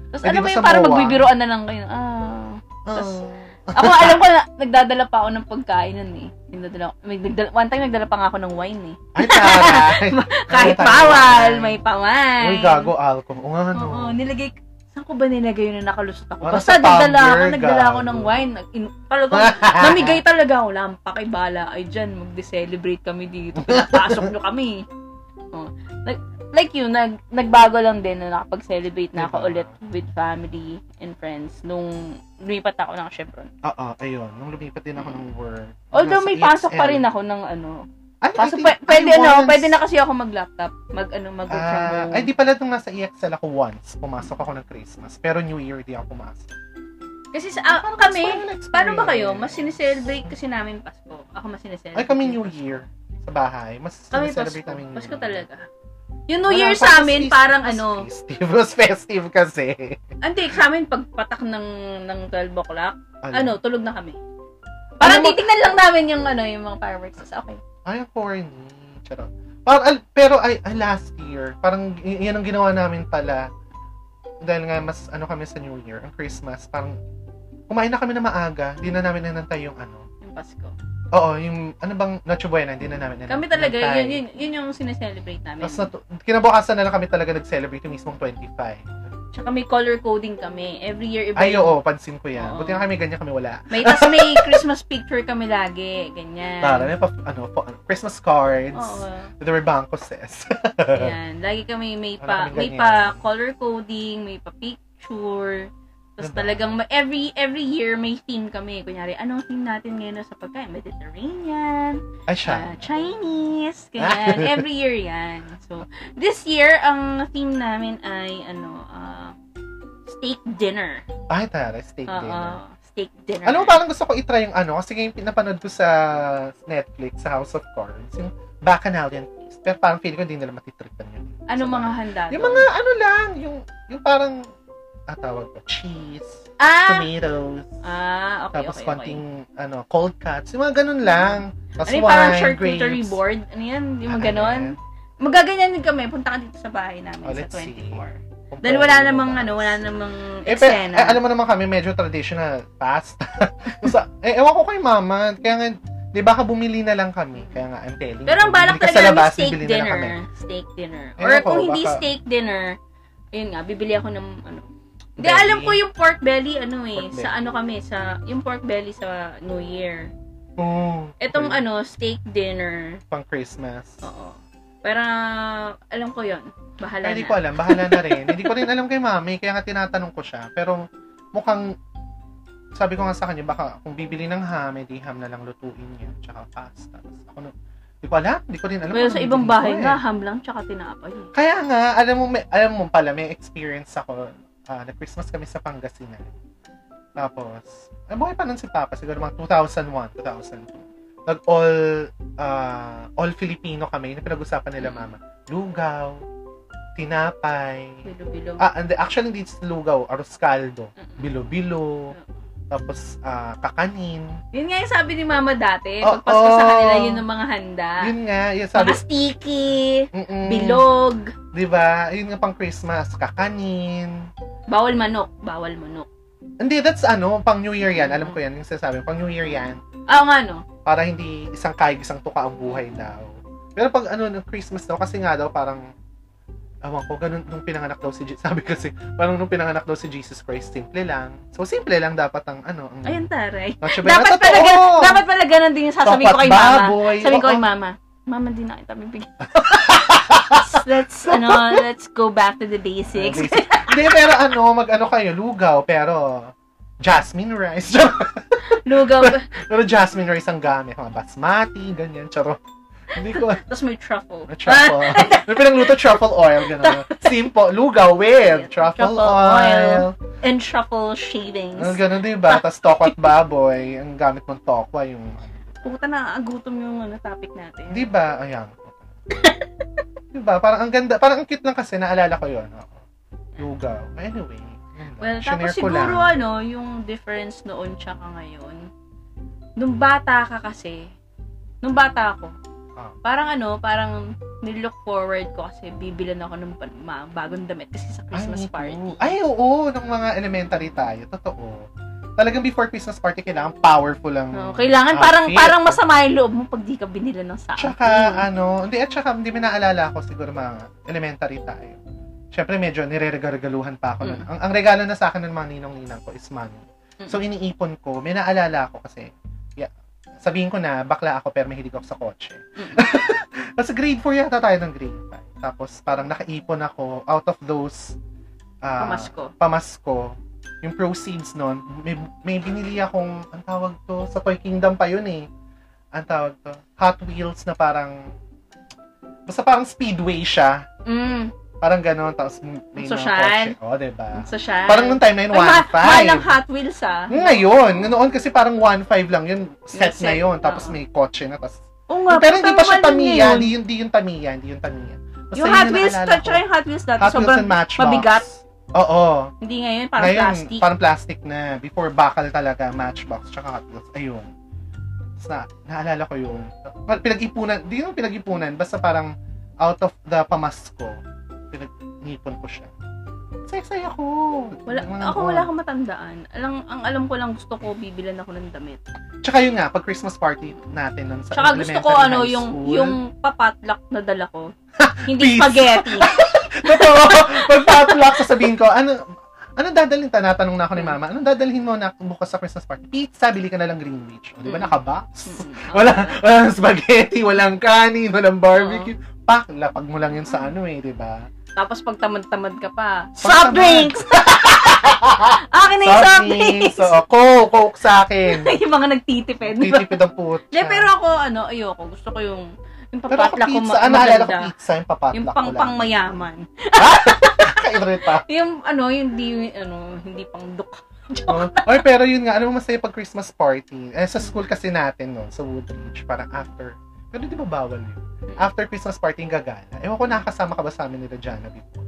Tapos ba ba yung parang magbibiroan na lang kayo. Ah. Ah. Ako, alam ko na, nagdadala pa ako ng pagkain nun eh. Nagdadala, may, nagdala, one time nagdala pa nga ako ng wine eh. Ay, taray. [laughs] Kahit bawal, may pa-wine. Uy, gago, alcohol. O nga, no. Oo, nilagay, saan ko ba nilagay yun na nakalusot ako? Parang Basta nagdala ako, nagdala ako ng wine. Nag- in, talagang, [laughs] namigay talaga ako. Lampa kay bala. Ay, dyan, magde-celebrate kami dito. Pinapasok nyo kami. [laughs] Oh. Like, like you, nag, nagbago lang din na nakapag-celebrate na ako Diba? ulit with family and friends nung lumipat ako ng Chevron. Oo, ayun. Nung lumipat din ako ng work. Although may pasok pa EXL. rin ako ng ano. Ay, Kaso I think- pwe- pwede ay, ano, once. pwede na kasi ako mag-laptop. Mag ano, mag home. ay, di pala nung nasa EXL ako once, pumasok ako ng Christmas. Pero New Year di ako pumasok. Kasi sa, Parang kami, parang paano ba kayo? Mas sineselebrate kasi namin Pasko. Ako mas sineselebrate. Ay, kami New Year sa bahay. Mas Kami Pasko. namin New Pasko Year. talaga. Yung New Wala, Year parang sa amin, mas parang mas ano, Festive. [laughs] Mas festive kasi. hindi, sa amin, pagpatak ng, ng 12 o'clock, Ano? ano, tulog na kami. Parang Ano titignan lang namin yung, ano, yung mga fireworks. Okay. Ay, ang corny. Charot. Parang, al- pero ay, ay, last year, parang y- yan ang ginawa namin pala. Dahil nga mas ano kami sa New Year, ang Christmas, parang kumain na kami na maaga. Hindi na namin nanantay yung ano. Yung Pasko. Oo, yung ano bang Noche Buena, hindi na namin nanantay. Kami talaga, yun, yun, yun yung sineselebrate namin. Tapos natu- kinabukasan na lang kami talaga nag-celebrate yung mismong 25. Tsaka may color coding kami. Every year, iba Ay, oo, pansin ko yan. Oo. Buti nga kami ganyan kami wala. May, tas may [laughs] Christmas picture kami lagi. Ganyan. Tara, may pa, ano, pa, Christmas cards. Oo. with the Rebanco says. Ayan. Lagi kami may pa, kaming may pa color coding, may pa picture. Tapos Diba? talagang every every year may theme kami. Kunyari, anong theme natin ngayon sa pagkain? Mediterranean, Ay, siya. ah, Chinese, ganyan. [laughs] every year yan. So, this year, ang theme namin ay, ano, ah, steak dinner. Ay, tara, steak Oo, dinner. steak dinner. Mo, parang gusto ko itry yung ano, kasi yung pinapanood ko sa Netflix, sa House of Cards, yung Bacchanalian Feast. Pero parang feeling ko hindi nila matitripan yun. Ano mga handa Yung mga ano lang, yung, yung parang, ah, tawag ko, cheese, Ah! tomatoes, Ah, okay, tapos okay, konting, ano, cold cuts, yung mga ganun lang. Tapos Ano yung parang charcuterie board? Ano yan? Yung mga Ah, ganon? ayan. Magaganyan din kami. Punta ka dito sa bahay namin Oh, sa let's see. 24. Kung Dahil wala namang, ano, wala namang Eh, eksena. eh, alam mo naman kami, medyo traditional pasta. [laughs] Sa, eh, ewan ko kay mama. Kaya nga, di ba ka bumili na lang kami? Kaya nga, I'm telling Pero ang balak talaga namin steak na dinner. Steak dinner. Eh, Or ako, kung hindi baka- steak dinner, yun nga, bibili ako ng, ano, hindi, Belly. alam ko yung pork belly, ano eh, Pork sa belly. ano kami, sa, yung pork belly sa New Year. Mm, Itong okay. ano, steak dinner, Pang Christmas. oo. Pero, alam ko yon Bahala Ay, hindi na. ko alam. Bahala na rin. hindi ko rin alam kay mami, kaya nga tinatanong ko siya. Pero mukhang, sabi ko nga sa kanya, baka kung bibili ng ham, edi ham na lang lutuin niya. Tsaka pasta. Ako na, hindi ko alam. Hindi ko rin alam. Pero sa ibang bahay eh. nga, ham lang, tsaka tinapay. eh. Kaya nga, alam mo, may, alam mo pala, may experience ako. Ah na-Christmas kami sa Pangasinan. Tapos, ay buhay pa nun si Papa, siguro mga 2001, 2002. Nag-all, ah, all Filipino kami, yung pinag-usapan nila mama. Lugaw, tinapay, Bilo-bilo. ah, and actually hindi lugaw, arroz caldo, Mm-mm. bilo-bilo, tapos ah, kakanin. Yun nga yung sabi ni Mama dati. Oo. Pag Pasko sa kanila, yun ang mga handa. Yun nga, yun sabi, mga sticky, mm bilog, di ba? Yun nga pang Christmas, kakanin, bawal manok, bawal manok. Hindi, that's ano, pang New Year yan. Alam ko yan, yung sinasabi, pang New Year yan. Ah, nga no. Para hindi isang kaig, isang tuka ang buhay daw. Pero pag ano, ng Christmas daw, kasi nga daw parang, awan ko, ganun nung pinanganak daw si Jesus. [laughs] Sabi kasi, parang nung pinanganak daw si Jesus Christ, simple lang. So, simple lang dapat ang, ano, ang... Ayun, taray. Dapat pala, dapat pala ganun din yung sasabihin ko kay Mama. Sabihin ko kay Mama, Mama, di na kita bibigyan. [laughs] let's, ano, let's go back to the basics. Basic. Hindi, pero ano, mag-ano kayo, lugaw, pero jasmine rice. [laughs] Lugaw. pero jasmine rice ang gamit. Mga basmati, ganyan, charo. Hindi ko, Tapos may truffle. may truffle. [laughs] may pinangluto truffle oil, gano'n. Simple, lugaw with truffle, Truffle oil. oil. And truffle shavings. Ang gano'n, di ba? Tapos tokwa at baboy. Ang gamit mong tokwa, yung... Puta na, agutom yung ano, topic natin. Di ba? Ayan. [laughs] di ba? Parang ang ganda. Parang ang cute lang kasi. Naalala ko yun. Oo. Lugaw. Anyway. Well, tapos siguro lang. ano, yung difference noon tsaka ngayon. Nung bata ka kasi, nung bata ako, Ah. parang ano, parang nilook forward ko kasi bibilan ako ng bagong damit kasi sa Ay, Christmas party. oo. Ay, oo. Nung mga elementary tayo. Totoo. Talagang before Christmas party, kailangan powerful lang. No, kailangan parang outfit. parang masama yung loob mo pag di ka binila ng sa Tsaka, ano, hindi, at tsaka, hindi mo naalala ko siguro mga elementary tayo. Siyempre, medyo nire-regaluhan pa ako nun. Mm. Ang, ang regalo na sa akin ng mga ninong-ninang ko is money. So, iniipon ko. May naalala ako kasi, yeah, sabihin ko na, bakla ako pero mahilig ako sa kotse. Mm. [laughs] Kasi grade 4 yata tayo ng grade 5. Tapos, parang nakaipon ako out of those ah, Pamasko. pamasko. Yung proceeds nun, may, may binili akong, ang tawag to, sa Toy Kingdom pa yun eh. Ang tawag to, Hot Wheels na parang, basta parang speedway siya. Mm, Parang ganon, tapos may mga Social. kotse. O, diba? social. Parang nung time na yun, Ay, ma- 1.5. mahal ng Hot Wheels ah. Ngayon, noon kasi parang 1.5 lang yun, set, Yung na set, yun, tapos oo. may kotse na, tapos, Oo nga, pero hindi pa siya Tamiya, yun. hindi yun, hindi yung Tamiya, hindi yung Tamiya. Basta Yung yun Hot Wheels, tsaka yung Hot Wheels dati, Hot Wheels sobrang and Matchbox. mabigat. Oo. Hindi ngayon, parang Ngayon, plastic. parang plastic na. Before, bakal talaga, Matchbox, tsaka Hot Wheels. Ayun. Tapos na, naalala ko yun. Pa- Pinag-ipunan, di yung pinag-ipunan, basta parang out of the pamasko, pinag-ipon ko siya. Saya-saya ko. Wala, Mga- ako wala akong matandaan. Alam, ang alam ko lang gusto ko, bibilan ako ng damit. Tsaka yun nga, pag Christmas party natin nun sa Tsaka gusto ko ano, yung yung papatlak na dala ko. [laughs] Hindi spaghetti. [laughs] Totoo. [laughs] Pag patlak, sasabihin ko, ano, ano dadalhin? Tanatanong na ako ni mama, anong dadalhin mo na bukas sa Christmas party? Pizza, bili ka na lang Greenwich. O, di ba, nakabox? Wala, walang spaghetti, walang kanin, walang barbecue. Pak, lapag mo lang yun sa ano eh, di ba? Tapos pag tamad-tamad ka pa, soft drinks! [laughs] Akin na yung soft drinks! So, coke, coke sa akin. [laughs] yung mga nagtitipid. Titipid ang puto. Hindi, pero ako, ano, ayoko. Gusto ko yung, yung papatlak ko pizza, ma- ah, naalala ko pizza, yung papatlak Yung ko pang pang mayaman. [laughs] Kairita. Yung ano, yung di, ano, hindi pang duk. Oh, Oy, pero yun nga, ano mo masaya pag Christmas party? Eh, sa school kasi natin, no, sa Woodridge, parang after, pero di ba bawal yun? After Christmas party, yung gagala. Ewan ko, nakakasama ka ba sa amin nila Jana before?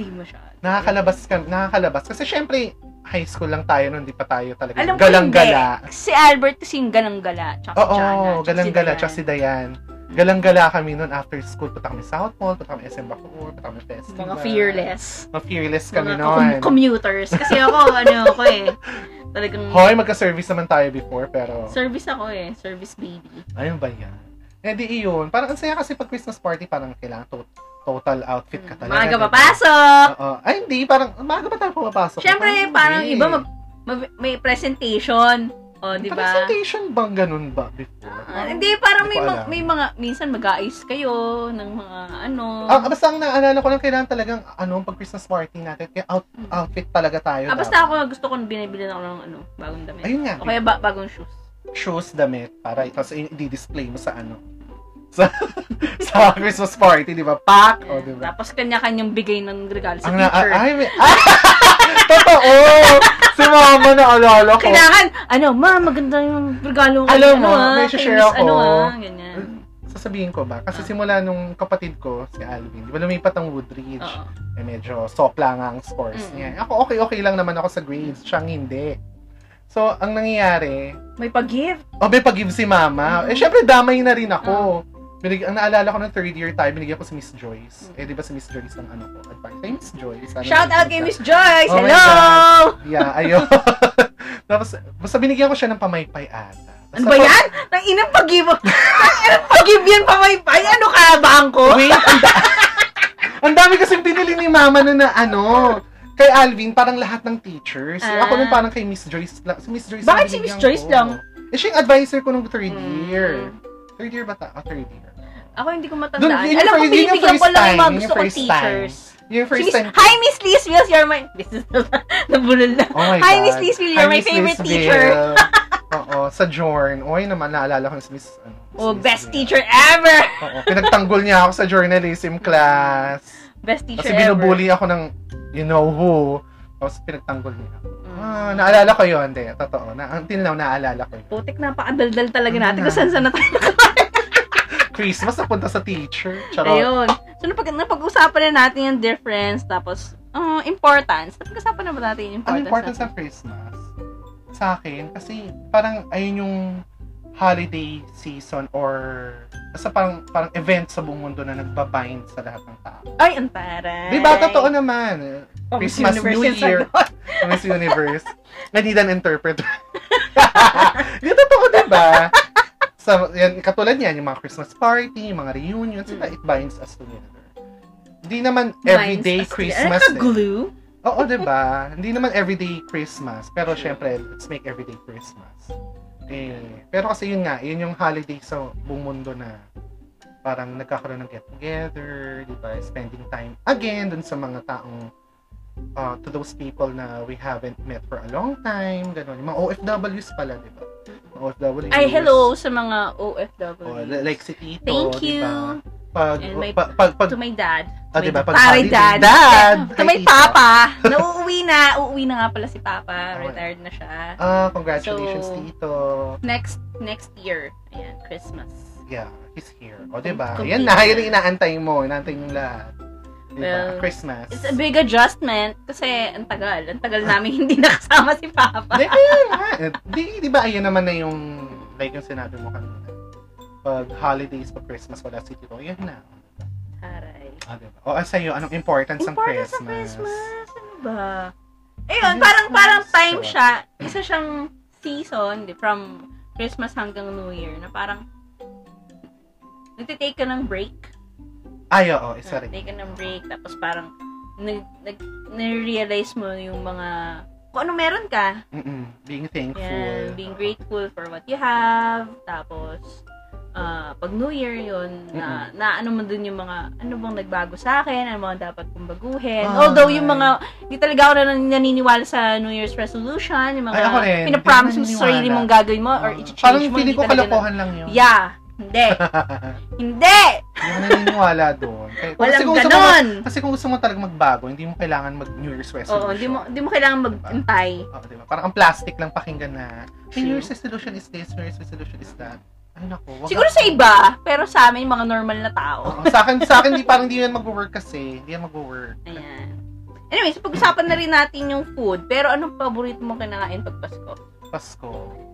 Hindi masyado. Nakakalabas ka, nakakalabas. Kasi syempre, high school lang tayo nun, di pa tayo talaga Alam galang-gala. Si Albert kasi yung galang-gala. Tsaka si Oo, Jana. tsaka galang-gala, si tsaka si Dayan. Galang-gala kami nun after school. Punta kami sa South Mall, punta kami SM Bacoor, punta kami festival. Mga fearless. Mga fearless kami Mga nun. com- commuters. Kasi ako, [laughs] ano ako eh. Talagang Hoy, magka-service naman tayo before, pero... service ako eh. Service baby. Ayun ba yan? Eh di iyon. Parang ang saya kasi pag Christmas party, parang kailangan to- total outfit ka talaga. Maaga papasok! Oo. Ay, hindi. Parang, maaga ba tayo pumapasok? Siyempre, parang hindi. iba mag, mag- may presentation. O, di ba? Presentation bang ganun ba before? Ah, hindi, parang may, alam. may mga, minsan mag-aayos kayo ng mga ano. Ah, basta ang naalala ko lang kailangan talagang ano, pag Christmas party natin, kaya out, outfit talaga tayo. Ah, basta dapat. ako gusto ko binibili ako ng ano, bagong damit. Ayun nga. O kaya ba, bagong shoes. Shoes, damit, para tapos i-display mo sa ano. Sa, [laughs] sa Christmas party, di ba? Pack, o di ba? Tapos kanya-kanyang bigay ng regalo sa Ang na, teacher. ay, may, ah, [laughs] totoo! Si mama na alala ko. Kailangan, ano, ma, maganda yung regalo ko. Alam ano, mo, ah, may share ako. Ano, ah, ganyan. Sasabihin ko ba? Kasi Ah. simula nung kapatid ko, si Alvin, di ba lumipat ang Woodridge? Oo. Eh, medyo sopla nga ang scores Mm-mm. niya. Ako, okay-okay lang naman ako sa grades. Siyang hindi. So, ang nangyayari, May pag-gift. o may pag-give si mama. Mm. Eh, syempre, damay na rin ako. Binig, ang naalala ko ng third year tayo, binigyan ko si Miss Joyce. Mm. Eh, di ba si Miss Joyce ang ano ko? Advice. Ay, Miss Joyce. Ano Shout out kay Miss Joyce! Oh Hello! Yeah, ayun. [laughs] Tapos, basta binigyan ko siya ng pamaypay ata. Basta Ano ba yan? Nang inang pag-give. [laughs] Nang inang pag-give yan pa may pay. Ano ka, bangko? Wait, ang, da- [laughs] ang dami kasing pinili ni mama na na ano. Kay Alvin, parang lahat ng teachers. Eh, Ako Ah. nung parang kay Miss Joyce. lang. Si Miss Joyce Bakit si Miss Joyce ko. lang? Eh, siya yung advisor ko nung third Mm. year. Third year ba ta? Ah, third year. Ako hindi ko Dun, matandaan. yun yung Alam ko, yun binibigyan ko lang yung mga gusto kong teachers. Yung first time. Hi, Miss Liz Wills, you're my... [laughs] This is nabulol na. Oh my Hi. Miss Liz Will, Hi, you're my Miss favorite Liz teacher. [laughs] Oo, sa Jorn. Oy naman, naalala ko si Miss, ano, Oh, si Miss best Bea. teacher ever! Oo, pinagtanggol niya ako sa journalism class. Best teacher Kasi binubuli ako ng you know who. Tapos pinagtanggol niya. ako. ever. Ah, naalala ko yun, hindi. Totoo. Na, until now, naalala ko yun. Putik, napakadaldal talaga natin Mm. kung saan saan na tayo. Christmas, napunta sa teacher. Charot. Ayun. So, napag, napag-usapan na natin yung difference, tapos, uh, importance. Napag-usapan na ba natin yung importance? importance natin? sa Christmas, sa akin, kasi parang ayun yung holiday season or basta parang, parang event sa buong mundo na nagbabind sa lahat ng tao. Ay, ang taray. Di ba? Totoo naman. Oh, Christmas, New yung Year. Miss Universe. I need an interpreter. [laughs] Di totoo, di ba? Sa, yan, katulad yan, yung mga Christmas party, yung mga reunions, Mm. it binds us together. Hindi naman everyday Binds Christmas. together. Ano eh. glue? Oo, di ba? Hindi naman everyday Christmas. Pero syempre, let's make everyday Christmas. Eh, pero kasi yun nga, yun yung holiday sa buong mundo na parang nagkakaroon ng get-together, di ba? Spending time again dun sa mga taong uh, to those people na we haven't met for a long time, gano'n. Yung mga OFWs pala, di ba? OFWs. Ay, hello sa mga OFW. Oh, like si Tito, Thank you ba? Pag, And my- pag, pag, pag, to my dad. ah, my di ba? Pag pare dad. dad! [laughs] To my Tito. papa. [laughs] Nauuwi na. Uuwi na nga pala si papa. Okay. Retired na siya. Ah, congratulations, So, Tito. Next next year. Ayan, Christmas. Yeah, he's here. O, diba? Yan na, yan yung inaantay mo. Inaantay yung lahat. Diba? Well, Christmas. It's a big adjustment kasi ang tagal. Ang tagal namin [laughs] hindi nakasama si Papa. Di, Di, di ba, ayan naman na yung, like yung sinabi mo kanina. Pag holidays, pag Christmas, wala si Tito. Yan na. Taray. Ah, diba? O, ah, sa'yo, anong importance ng Importance Christmas? sa Christmas. Ano ba? Ayun, parang parang time siya. Isa siyang season from Christmas hanggang New Year na parang nagtitake ka ng break. Ay, oo, isa rin. Ka ng break tapos parang nag, nag, realize mo yung mga kung ano meron ka. Mm-mm. Being thankful. Yan, being grateful for what you have. Tapos, ah, pag New Year yun, na, na ano mo dun yung mga, ano bang nagbago sa akin, ano mga dapat kong baguhin. Ay. Although yung mga, hindi talaga ako na naniniwala sa New Year's resolution, yung mga Ay, ako rin. pinapromise mo sa sarili mong gagawin mo or Ah, i-change Parang mo. feeling hindi ko kalokohan lang yun. Yeah. Hindi. [laughs] hindi! Hindi ako naniniwala doon. Kaya- Walang kasi kung gusto mo, ganon! kasi kung gusto mo talaga magbago, hindi mo kailangan mag New Year's resolution. Oo, hindi mo, hindi mo kailangan mag-antay. Oo, diba? Parang ang plastic lang pakinggan na. "Hey, New Year's resolution is this, New Year's resolution is that. Ay, naku. wag Siguro sa iba, pero sa amin, mga normal na tao. Oo, sa akin, sa akin, di, parang di yan mag-work kasi. Di yan mag-work. Ayan. Anyways, pag-usapan na rin natin yung food. Pero anong paborito mong kinakain pag Pasko? Pasko.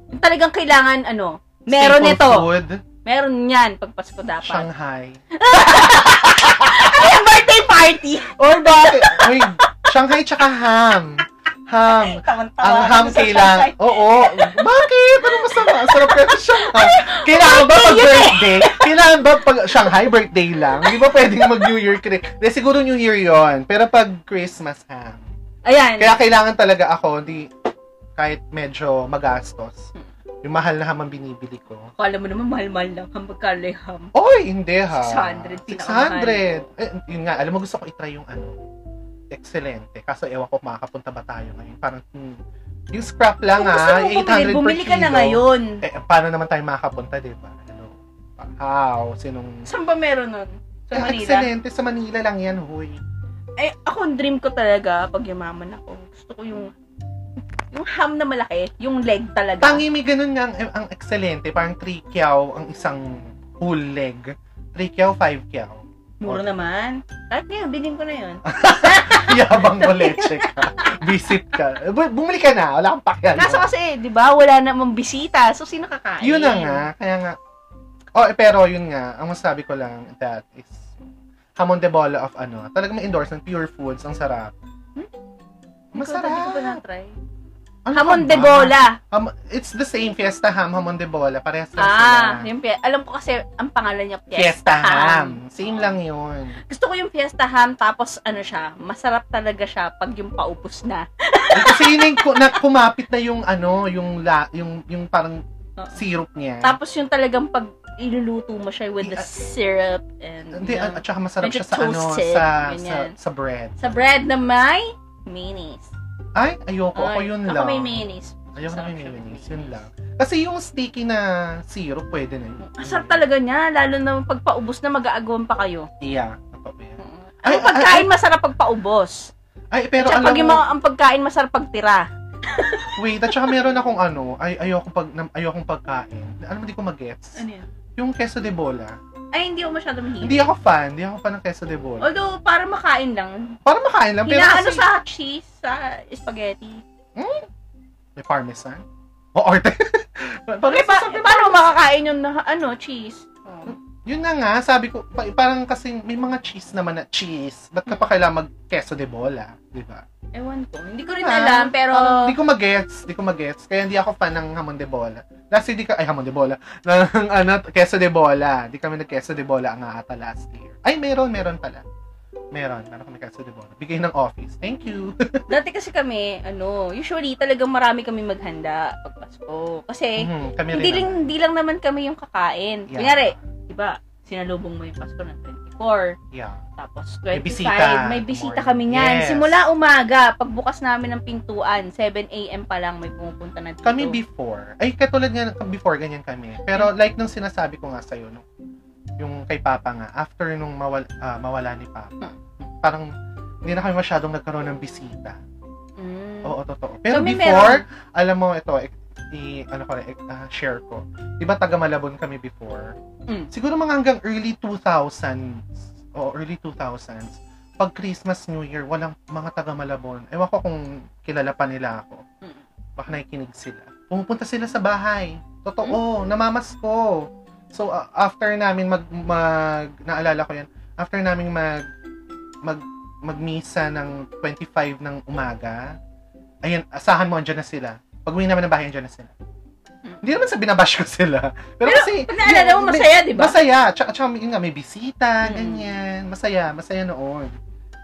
Yung talagang kailangan, ano, meron Staple nito. food, Meron yan pag Pasko dapat. Shanghai. [laughs] Ay, birthday party! Or bakit? Uy, Shanghai tsaka ham. Ham. Taman-tawa Ang ham kailangan. Oo. Bakit? Ano masama? Ang sarap kaya sa Shanghai. Kailangan ba pag birthday? Kailangan ba pag Shanghai birthday lang? Hindi ba pwedeng mag New Year? Hindi, siguro New Year yon Pero pag Christmas ham. Ayan. Kaya kailangan talaga ako, hindi, kahit medyo magastos. Yung mahal na ham ang binibili ko. Kala mo naman, mahal-mahal lang. Hambag kalay ham. Oy, hindi ha. 600, pinakamahal. 600. Eh, yun nga, alam mo gusto ko itry yung ano, excelente. Kaso ewan ko makakapunta ba tayo ngayon. Parang, hmm, yung scrap lang Kung gusto mo 800 bumili, bumili ka na kilo. ngayon. Eh, paano naman tayo makakapunta, di ba? Ano, how, sinong... Saan ba meron nun? Sa Eh, Manila? excelente, sa Manila lang yan, huy. Ay, ako, ang dream ko talaga, pag yumaman ako, gusto ko yung yung ham na malaki, yung leg talaga. Tangi may ganun nga ang, ang excelente, parang 3 kyaw ang isang whole leg. 3 kyaw, 5 kyaw. Mura naman. Kahit ngayon, bilhin ko na yun. [laughs] Yabang mo leche ka. Visit ka. Bu- Bumili ka na, wala kang pakialam. Kaso kasi, di ba, wala namang bisita. So, sino kakain? Yun na nga, kaya nga. Oh, eh, pero yun nga, ang masabi ko lang, that is, hamon de bola of ano, talagang may endorse ng pure foods, ang sarap. Hmm? Masarap. Hindi ko pa na-try. Ano Hamon de bola. Ham- it's the same fiesta ham, hamon de bola, parehas lang Ah, sila. yung pie- alam ko kasi ang pangalan niya Fiesta, Fiesta ham. Ham. Same lang yun. Gusto ko yung Fiesta Ham tapos ano siya, masarap talaga siya pag yung paupos na. Kasi yun yung [laughs] na, kumapit na yung ano, yung la, yung yung parang Oo. syrup niya. Tapos yung talagang pag iluluto mo siya with the syrup and Hindi, yung- at saka masarap siya sa ano, toasted, sa, sa ganyan. sa bread. sa bread na may mayonnaise. Ay, ayoko. Ako Ay, yun ako lang. may mayonnaise. Ayaw na may mayonnaise. Yun lang. Kasi yung sticky na syrup, pwede na yun. Masarap talaga niya, lalo na pagpaubos na mag-aagawan pa kayo. Yeah. Totoo yan. Ano Ay, pagkain masarap pagpaubos? Ay, pero Tsaka alam pag mo, mga, ang pagkain masarap pagtira. [laughs] wait, at saka meron akong ano, ay, ayokong, pag, ayokong pagkain. Alam mo, di ko mag-gets. yan? Yung queso de bola. Ay, hindi ako masyado mahilig. Hindi ako fan. Hindi ako fan ng queso de bola. Although, para makain lang. Para makain lang. Pero Hinaano kasi, sa cheese, sa spaghetti. may parmesan. O, orte. Okay, [laughs] Parang pa, sasabi- paano makakain yung na- ano, cheese? Yun na nga, sabi ko, pa- parang kasi may mga cheese naman na cheese. Ba't ka pa kailangan mag-queso de bola? Di ba? Ewan ko. Hindi ko rin Ah, alam, pero... parang Di ko mag-gets. Di ko mag-gets. Kaya hindi ako fan ng hamon de bola. Last year, di ka, ay, hamon de bola. [laughs] ng, ano, queso de bola. Di kami nag-queso de bola ang ata last year. Ay, meron, meron pala. Meron. Meron kami queso de bola. Bigay ng office. Thank you. [laughs] Dati kasi kami, ano, usually talagang marami kami maghanda pag Pasko. Kasi, Mhm, kami hindi lang, hindi lang naman kami yung kakain. Yeah. Kunyari, di ba, sinalubong mo yung Pasko ng 24. Yeah. Tapos May 25, bisita. may bisita kami niyan. Yes. Simula umaga, pagbukas namin ng pintuan, 7 a.m. pa lang may pumupunta na dito. Kami before. Ay, katulad nga, before, ganyan kami. Pero like nung sinasabi ko nga sa'yo, nung, yung kay Papa nga, after nung mawala, ah, mawala ni Papa, parang hindi na kami masyadong nagkaroon ng bisita. Mm. Oo, totoo. Pero Kami before, alam mo, ito, i, ano ko, ah, share ko. Di ba taga Malabon kami before? Mm. Siguro mga hanggang early 2000s, o early 2000s, pag Christmas, New Year, walang mga taga Malabon. Ewan ko kung kilala pa nila ako. Mm. Baka nakikinig sila. Pumupunta sila sa bahay. Totoo, namamas ko. So, ah, after namin mag, mag, naalala ko yan, after namin mag, mag, magmisa ng 25 ng umaga, ayun, asahan mo, andyan na sila. Pag uwi namin ng bahay, andyan na sila. Mm. Hindi naman sa binabash ko [laughs] sila. Pero, Pero, kasi, naalala mo, masaya, di ba? Masaya. Tsaka, tsaka yun nga, may bisita, Mm. ganyan. Masaya, masaya noon.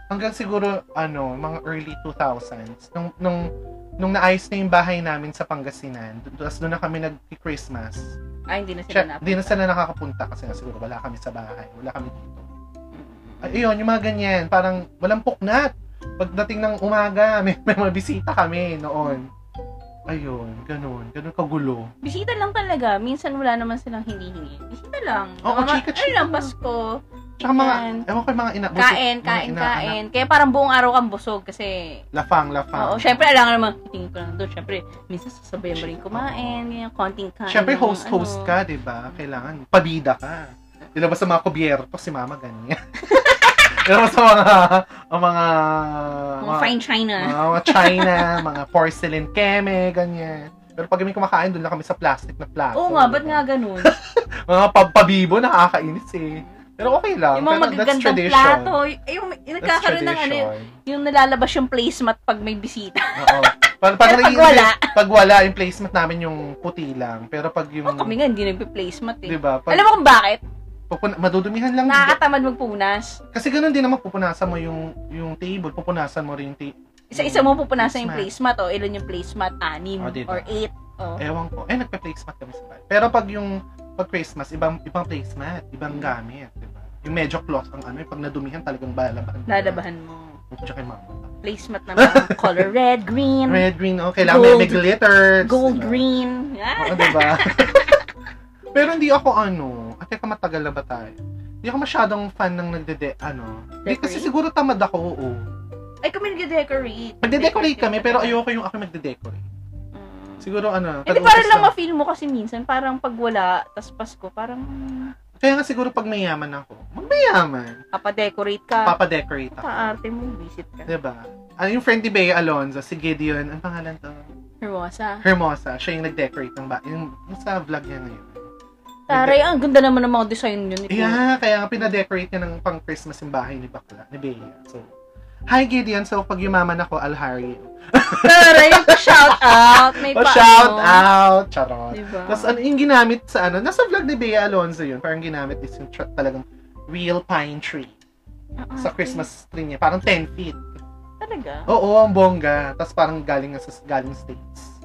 Hanggang siguro, ano, mga early 2000s. Nung, nung, nung naayos na yung bahay namin sa Pangasinan, tapos doon na kami nag-Christmas. Ay, hindi na sila Siya, napunta. di na sila nakakapunta kasi nga siguro wala kami sa bahay. Wala kami dito. Mm. Ay, yun, yung mga ganyan. Parang walang puknat. Pagdating ng umaga, [laughs] may, may mga bisita kami noon. Ayun, ganun. Ganun kagulo. Bisita lang talaga. Minsan wala naman silang hinihingi. Bisita lang. Oo, Mga- chika-chika Ano lang, lang. Pasko. Tsaka mga, ewan ko mga ina. Kain, mga kain, inaanak. kain. Kaya parang buong araw kang busog kasi Lafang, lafang. Oo, syempre, alam naman, tingin ko lang doon, syempre, minsan sasabayan mo rin kumain, ganyan, konting kain. Siyempre, ng host-host ano. ka, di ba? Kailangan, pabida ka. Ilabas sa mga kubyerto, si mama ganyan. [laughs] Ilabas sa mga, ang mga, Mga fine china. mga, mga china, [laughs] mga porcelain keme, ganyan. Pero pag kami kumakain, doon lang kami sa plastic na plato. Oo nga, ba't nga ganun? [laughs] Mga pagpabibo, nakakainis eh. Pero okay lang. yung mga Pero that's magagandang tradition. plato, yung, yung That's nagkakaroon ng ano, yung nalalabas yung placemat pag may bisita. Oo. [laughs] Pag, pag, Pero pag wala. pag wala, yung placement namin yung puti lang. Pero pag yung, Oh, kami nga, hindi nagpi-placemat eh. di ba? Pag, Alam mo kung bakit? pupuna- madudumihan lang. Nakakatamad magpunas. Kasi ganun din naman pupunasan mo yung yung table, pupunasan mo rin yung ta- Isa-isa mo pupunasan yung Placemat. placemat, o ilan yung placemat? Anim, Oh, diba? or eight. Oh. Ewan ko. Eh, nagpe-placemat kami sa bahay. Pero pag yung pag Christmas, ibang ibang placemat, ibang gamit, di ba? Yung medyo cloth ang ano, yung pag nadumihan talagang lalabahan. Lalabahan mo. Tsaka yung mama. Placemat na mga color red, green, Red, green, oh, kailangan may, may Gold. glitters. gold, diba? green. Ah. Oo, diba? [laughs] Pero hindi ako ano, at teka matagal na ba tayo? Hindi ako masyadong fan ng nagdede, ano. Hindi kasi siguro tamad ako, oo. Ay, kami nagde-decorate. Magde-decorate kami, pero ayoko yung ako magde-decorate. Siguro ano, Hindi, parang lang ma-feel mo kasi minsan, parang pag wala, tas Pasko, parang Kaya nga siguro pag mayaman ako, magmayaman. papadecorate ka. Papadecorate ako. Paarte mo, visit ka. Diba? Ano yung friend ni Bea Alonzo, si Gideon, ang pangalan to? Hermosa. Hermosa. Siya yung nag-decorate ng ba yung, sa vlog niya ngayon. Taray, ang ganda naman ng mga design yun. Ito. Yeah, kaya nga pinadecorate niya ng pang Christmas yung bahay ni Bakla, ni Bea. So, Hi Gideon, so pag yumaman ako, I'll hire you. Taray, shout out. May Oh, pa, shout ano. out! Charot. Diba? Tapos ano yung ginamit sa ano, nasa vlog ni Bea Alonzo yun, parang ginamit is yung tra- talagang real pine tree Ah, sa. Christmas tree niya. Parang 10 feet. Talaga? Oo, ang bongga. Tapos parang galing nga sa galing States.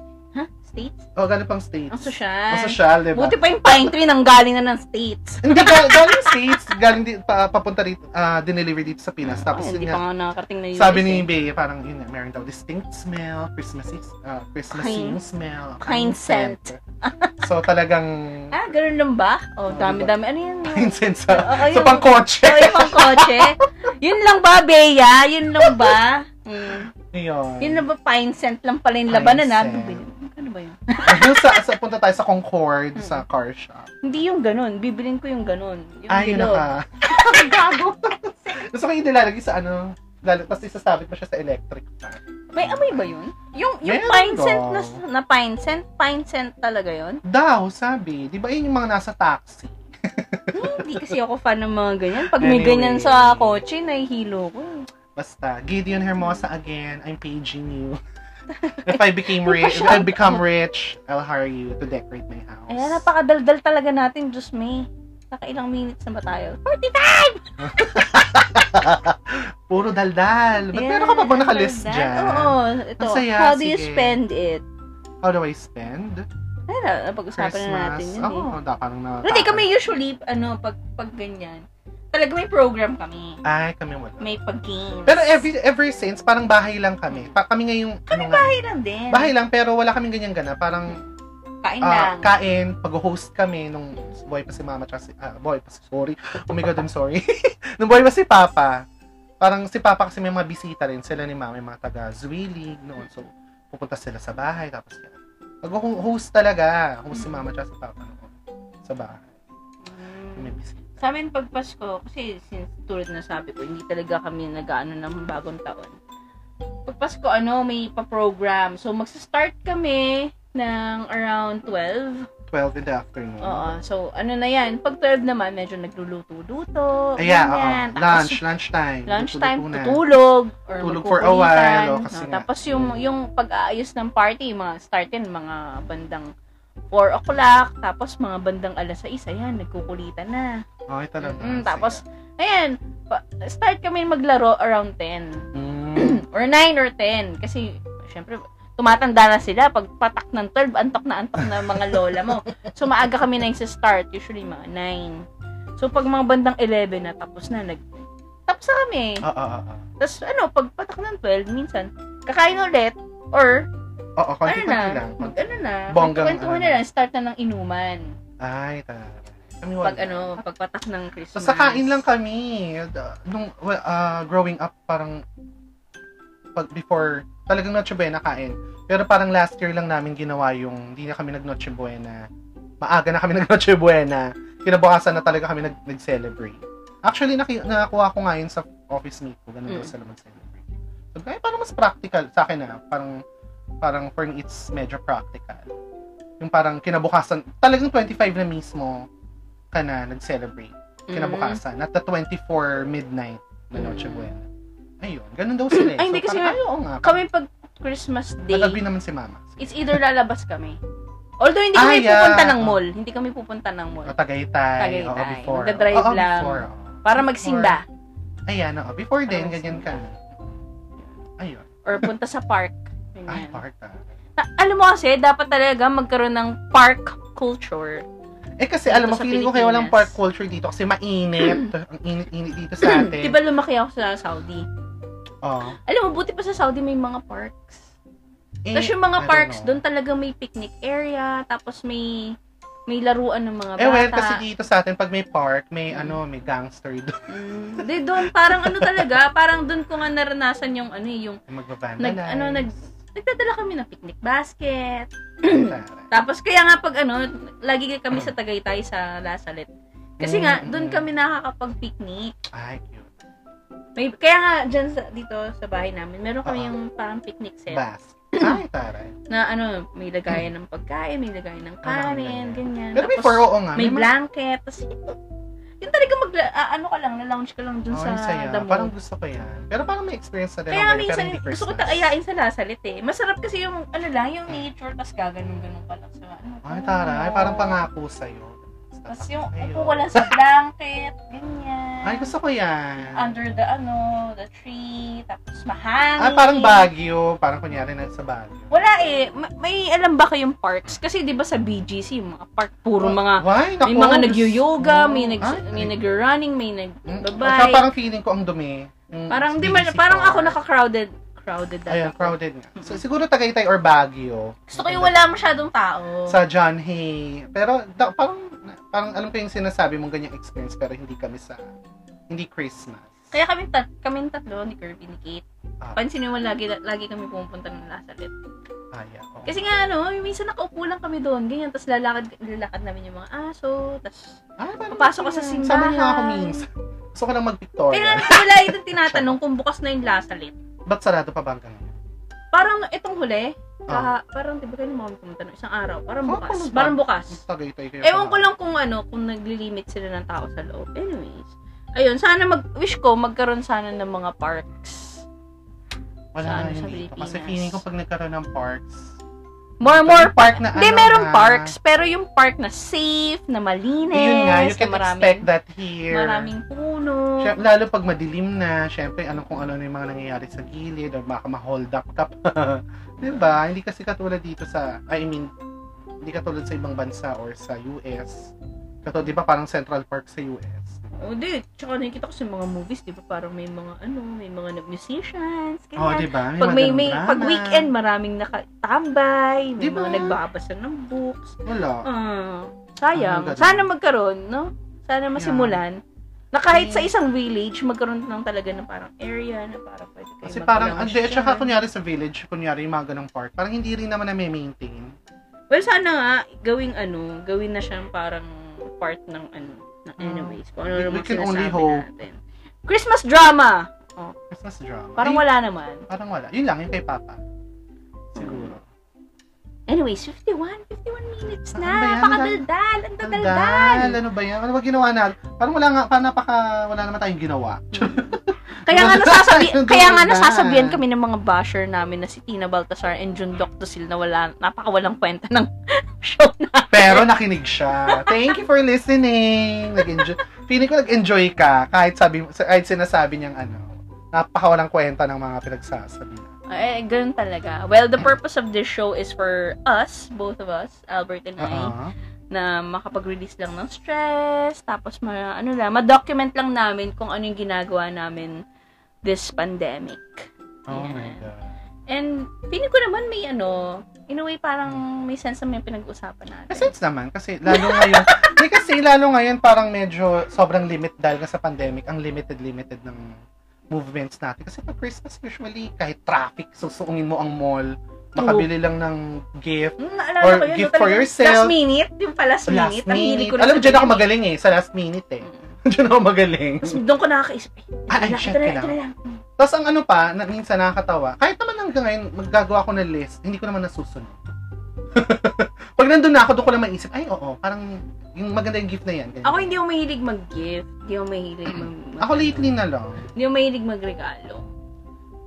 Ha? States? Oh, galing pang States. Ang sosyal. Ang social, di ba? Buti pa yung pine tree nang galing na ng States. Hindi, gal- galing States. Galing di, pa, papunta rito, ah, dineliver dito sa Pinas. Tapos yun hindi nga, pa nga nakakarating na US. Sabi ni eh. Bea, parang yun, meron daw distinct smell, Christmassy, uh, Christmassy Kind- smell, kind scent. so talagang [laughs] Ah, ganun lang ba? Oh, Oh, dami-dami. Ano yun? kind scent sa, Oo, sa pangkotse. Oh, yung pang kotse. [laughs] yun lang ba, Bea? Yun lang ba? Mm. Yun. Yun lang ba, pine scent lang pala yung labanan na? scent. Bibili. Ba yun? Yung sa, sa, punta tayo sa Concord, Hmm. sa car shop. Hindi yung ganun. Bibilin ko yung ganun. Yung Ay, yun naka. [laughs] Gago. Gusto ko yung nilalagay sa ano, lalo, tapos isasabit mo siya sa electric fan. May amoy ba yun? Yung, yung Meron pine daw. scent na, na pine scent, pine scent talaga yun? Daw, sabi. Di ba yun yung mga nasa taxi? Hmm, Hindi kasi ako fan ng mga ganyan. Pag may Anyway. ganyan sa kotse, nahihilo ko. Basta, Gideon Hermosa again, I'm paging you. If I became rich, if I become rich, I'll hire you to decorate my house. Ayan, napakadaldal talaga natin, Diyos me. Nakailang minutes na ba tayo? 45! [laughs] Puro daldal. Ba't meron ka pa bang nakalist daldal. dyan? Oo, ito. Ang saya, How do you sige. spend it? How do I spend? Ay, na, napag-usapan na natin yun Oo, eh. oh, da, parang na. Hindi kami usually, ano, pag, pag ganyan, talaga may program kami. Ay, kami wala. May pag-games. Pero every ever since, parang bahay lang kami. Pa, kami ngayong, ano nga, Bahay lang din. bahay lang, pero wala kaming ganyan gana. Parang, Kain ah, lang. kain, pag-host kami nung boy pa si mama, tsaka si, ah, boy pa si, sorry. Oh my God, I'm sorry. [laughs] nung boy pa si papa, parang si papa kasi may mga bisita rin, sila ni mama, may mga taga Zwillig noon. So, pupunta sila sa bahay, tapos. Pag-host talaga, host si mama, tsaka si papa noon. Sa bahay. May bisita. Sa amin pag Pasko, kasi since tulad na sabi ko, hindi talaga kami nag-ano ng bagong taon. Pag Pasko, ano, may pa-program. So, magsa-start kami ng around 12. 12 in the afternoon. Oo. So, ano na yan. Pag 12 naman, medyo nagluluto-luto. Ay, yeah, oo. Lunch, lunchtime. Lunchtime, Tutulog muna. tutulog. Or Tulog for a while, o, kasi No, tapos yung, mm. yung pag-aayos ng party, mga startin, mga bandang 4 o'clock. Tapos mga bandang alas 6, ayan, nagkukulitan na. Okay talaga. Mm, tapos, ayan, start kami maglaro around 10. Mm. [clears throat] Or 9 or 10. Kasi, syempre, tumatanda na sila. Pag patak ng 12, antok na antok na mga lola mo. So, maaga kami na yung start. Usually, mga 9. So, pag mga bandang 11 na, tapos na, nag... Tapos na kami. Oo, oo, oo. Tapos, ano, pag patak ng 12, minsan, kakain ulit, or, Oo, ano konti na, lang. mag, ano na, Bonggang, kwentuhan ano. na lang, start na ng inuman. Ay, talaga. Wala. Pag, ano, pag patak ng Christmas. Basta kain lang kami. Nung well, uh, growing up, parang pag before, talagang Noche Buena kain. Pero parang last year lang namin ginawa yung, hindi na kami nag Noche Buena. Maaga na kami [laughs] nag Noche Buena. Kinabukasan na talaga kami nag, nag-celebrate. Actually, naki, nakakuha ko nga yun sa office mate ko. Ganun daw Mm. sila mag-celebrate. Ko, ay, parang mas practical sa akin na. Parang, parang for me, it's medyo practical. Yung parang kinabukasan, talagang 25 na mismo ka na nag-celebrate Mm. kinabukasan. At the 24 midnight na Mm. Noche Buena. Ayun, ganun daw sila. eh. [clears throat] Ay, hindi kasi parang, ay, oo nga. Kami pag Christmas Day, Nag-agree naman si mama. it's either lalabas kami. Although hindi kami Ah, yeah. pupunta ng mall. Hindi kami pupunta ng mall. O, Tagaytay. Oo, Tagaytay. before. Magdadrive Oo, lang. before, oo. Para Before. magsimba. Ayan, oo. Before Para ganyan ka. Ayun. Or punta sa park. Ay, Ganyan. park ah. Na, alam mo kasi, dapat talaga magkaroon ng park culture. Eh kasi alam mo, Dito feeling ko kaya walang park culture dito kasi mainit. [clears throat] Ang init-init dito sa atin. Di ba lumaki ako sa Saudi? Oo. Alam mo, buti pa sa Saudi may mga parks. Eh, Tapos yung I mga don't parks, doon talaga may picnic area, tapos may may laruan ng mga bata. Eh well, kasi dito sa atin, pag may park, may Mm. ano, may gangster doon. Mm, Di doon, parang ano talaga, [laughs] parang doon ko nga naranasan yung ano eh, yung Magbabandalize. nag, ano, nag, nagdadala kami ng picnic basket. [clears throat] Tapos kaya nga pag ano, lagi kami sa Tagaytay sa Lasalet. Kasi nga, Mm, doon mm. kami nakakapag-picnic. Ay, cute. May, kaya nga, dyan sa, dito sa bahay namin, meron kami Oo. yung parang picnic set. Bas. Ay, taray. [clears throat] Na ano, may lagayan ng pagkain, may lagayan ng kanin, ganyan. Pero Tapos, before, oo nga. may mga- blanket. Tapos, yun talaga mag, ah, ano ka lang, na-lounge ka lang dun Oh, sa saya. damo. Parang gusto ko yan. Pero parang may experience na din Kaya minsan, gusto ko Christmas. ayain sa Lasalit eh. Masarap kasi yung, ano lang, yung nature, tas gaganon-ganon ka lang sa, ano. Ay, taray. Parang pangako sa'yo. Tapos yung upo ko lang sa blanket, ganyan. Ay, gusto ko yan. Under the, ano, the tree, tapos mahangin. Ah, parang Baguio. Parang kunyari na sa Baguio. Wala eh. Ma- May alam ba kayong parks? Kasi di ba sa BGC, yung mga park, puro mga, Why? may Naku, mga Diyos. nag-yoga, may, nag, Ah, may nag-running, may Mm, nag-babay. Saka parang feeling ko ang dumi. Yung Parang, di ma- BGC parang ako naka-crowded. Crowded Ayan, ako. crowded nga. So, siguro Tagaytay or Baguio. Gusto ko yung wala masyadong tao. Sa John Hay. Pero da, parang, parang alam ko yung sinasabi mong ganyang experience pero hindi kami sa, hindi Christmas. Kaya kami, tat kami tatlo, ni Kirby, ni Kate. Ah. Pansin mo lagi, lagi kami pumunta ng Lazaret. Ah, yeah. oo. Kasi nga ano, minsan nakaupo lang kami doon, ganyan, tapos lalakad, lalakad namin yung mga aso, tapos ah, papasok ka sa simbahan. Sama niyo nga ako minsan. Gusto ko lang mag-pictorial. nga wala [laughs] itong tinatanong kung bukas na yung Lazaret. Ba't sarado pa ba hanggang ngayon? Parang itong huli, Ah. kaha, parang di ba kayo mga pumunta no, isang araw, parang bukas. parang Parang bukas. Tagaytay kayo. Ewan ko lang kung ano, kung naglilimit sila ng tao sa loob. Anyways, ayun, sana mag, wish ko, magkaroon sana ng mga parks. Wala na ano. Pilipinas. Kasi feeling ko pag nagkaroon ng parks, More, more park na Hindi, ano, merong ah, parks, pero yung park na safe, na malinis, yun nga, you na can maraming, expect that here. maraming puno. Syem- lalo pag madilim na, syempre, ano kung ano na yung mga nangyayari sa gilid or baka ma-hold up ka pa. [laughs] diba? Hindi kasi katulad dito sa, I mean, hindi katulad sa ibang bansa or sa US. Katulad, di ba, parang Central Park sa US. Oh, di. Tsaka nakikita ko sa mga movies, di ba, parang may mga, ano, may mga musicians, Oh, ganyan. di ba? pag may, mga may, ganung pag weekend, maraming nakatambay, may Di ba? mga nagbabasa ng books. Wala. Ah, sayang. Ang ganda. Sana magkaroon, no? Sana masimulan. Na kahit sa isang village, magkaroon lang talaga ng parang area na parang pwede kayo Kasi parang, hindi, at saka kunyari sa village, kunyari yung mga ganong park, parang hindi rin naman na-maintain. Well, sana nga, gawing ano, gawin na siyang parang part ng ano, ng. Anyways. Kung ano We- naman we can only hope. natin. Christmas drama! Christmas drama. Parang Ay, wala naman. Parang wala. Yun lang, yung kay Papa. Siguro. Anyways, 51, 51 minutes Ah, na. ano ba yan? Pakadaldal. Ang dadaldal. Daldal, ano ba yan? Ano ba ginawa na? Parang wala nga, parang napaka, wala naman tayong ginawa. [laughs] Kaya nga nasasabi, kaya nga nasasabihan kami ng mga basher namin na si Tina Baltasar and Jun Doctosil na wala, napakawalang kwenta ng [laughs] show na. Pero nakinig siya. Thank you for listening. Nag-enjoy. Feeling ko nag-enjoy ka kahit sabi kahit sinasabi niyang ano, napakawalang kwenta ng mga pinagsasabi. Eh, ganun talaga. Well, the purpose of this show is for us, both of us, Albert and I, Oo. na makapag-release lang ng stress, tapos ma, ano lang, ma-document lang namin kung ano yung ginagawa namin this pandemic. Oh Yan. my God. And feeling ko naman may ano, in a way parang may sense na may pinag-usapan natin. Kasi it's naman, kasi lalo ngayon, hindi kasi lalo ngayon parang medyo sobrang limit dahil nga sa pandemic, ang limited-limited ng movements natin. Kasi pag Christmas, usually, kahit traffic, susuungin mo ang mall, makabili lang ng gift, naalala Or ko yun, gift for yourself. Last minute, yung pa last, last minute. Minute. ko Alam mo, dyan ako magaling eh, sa last minute eh. Mm. [laughs] Dyan ako magaling. Tapos doon ko nakakaisip, eh, Ah, ay, shit, kailangan. na lang. Mm. Tapos ang ano pa, na, minsan nakakatawa, kahit naman hanggang ngayon, maggagawa ko ng list, hindi ko naman nasusunod. Pag nandun na ako, doon ko lang maisip, ay oo, parang yung maganda yung gift na yan. ganyan. Ako hindi ako mahilig mag-gift. Hindi ako mahilig mag... mag- Ako lately na lang. Hindi ako mahilig magregalo.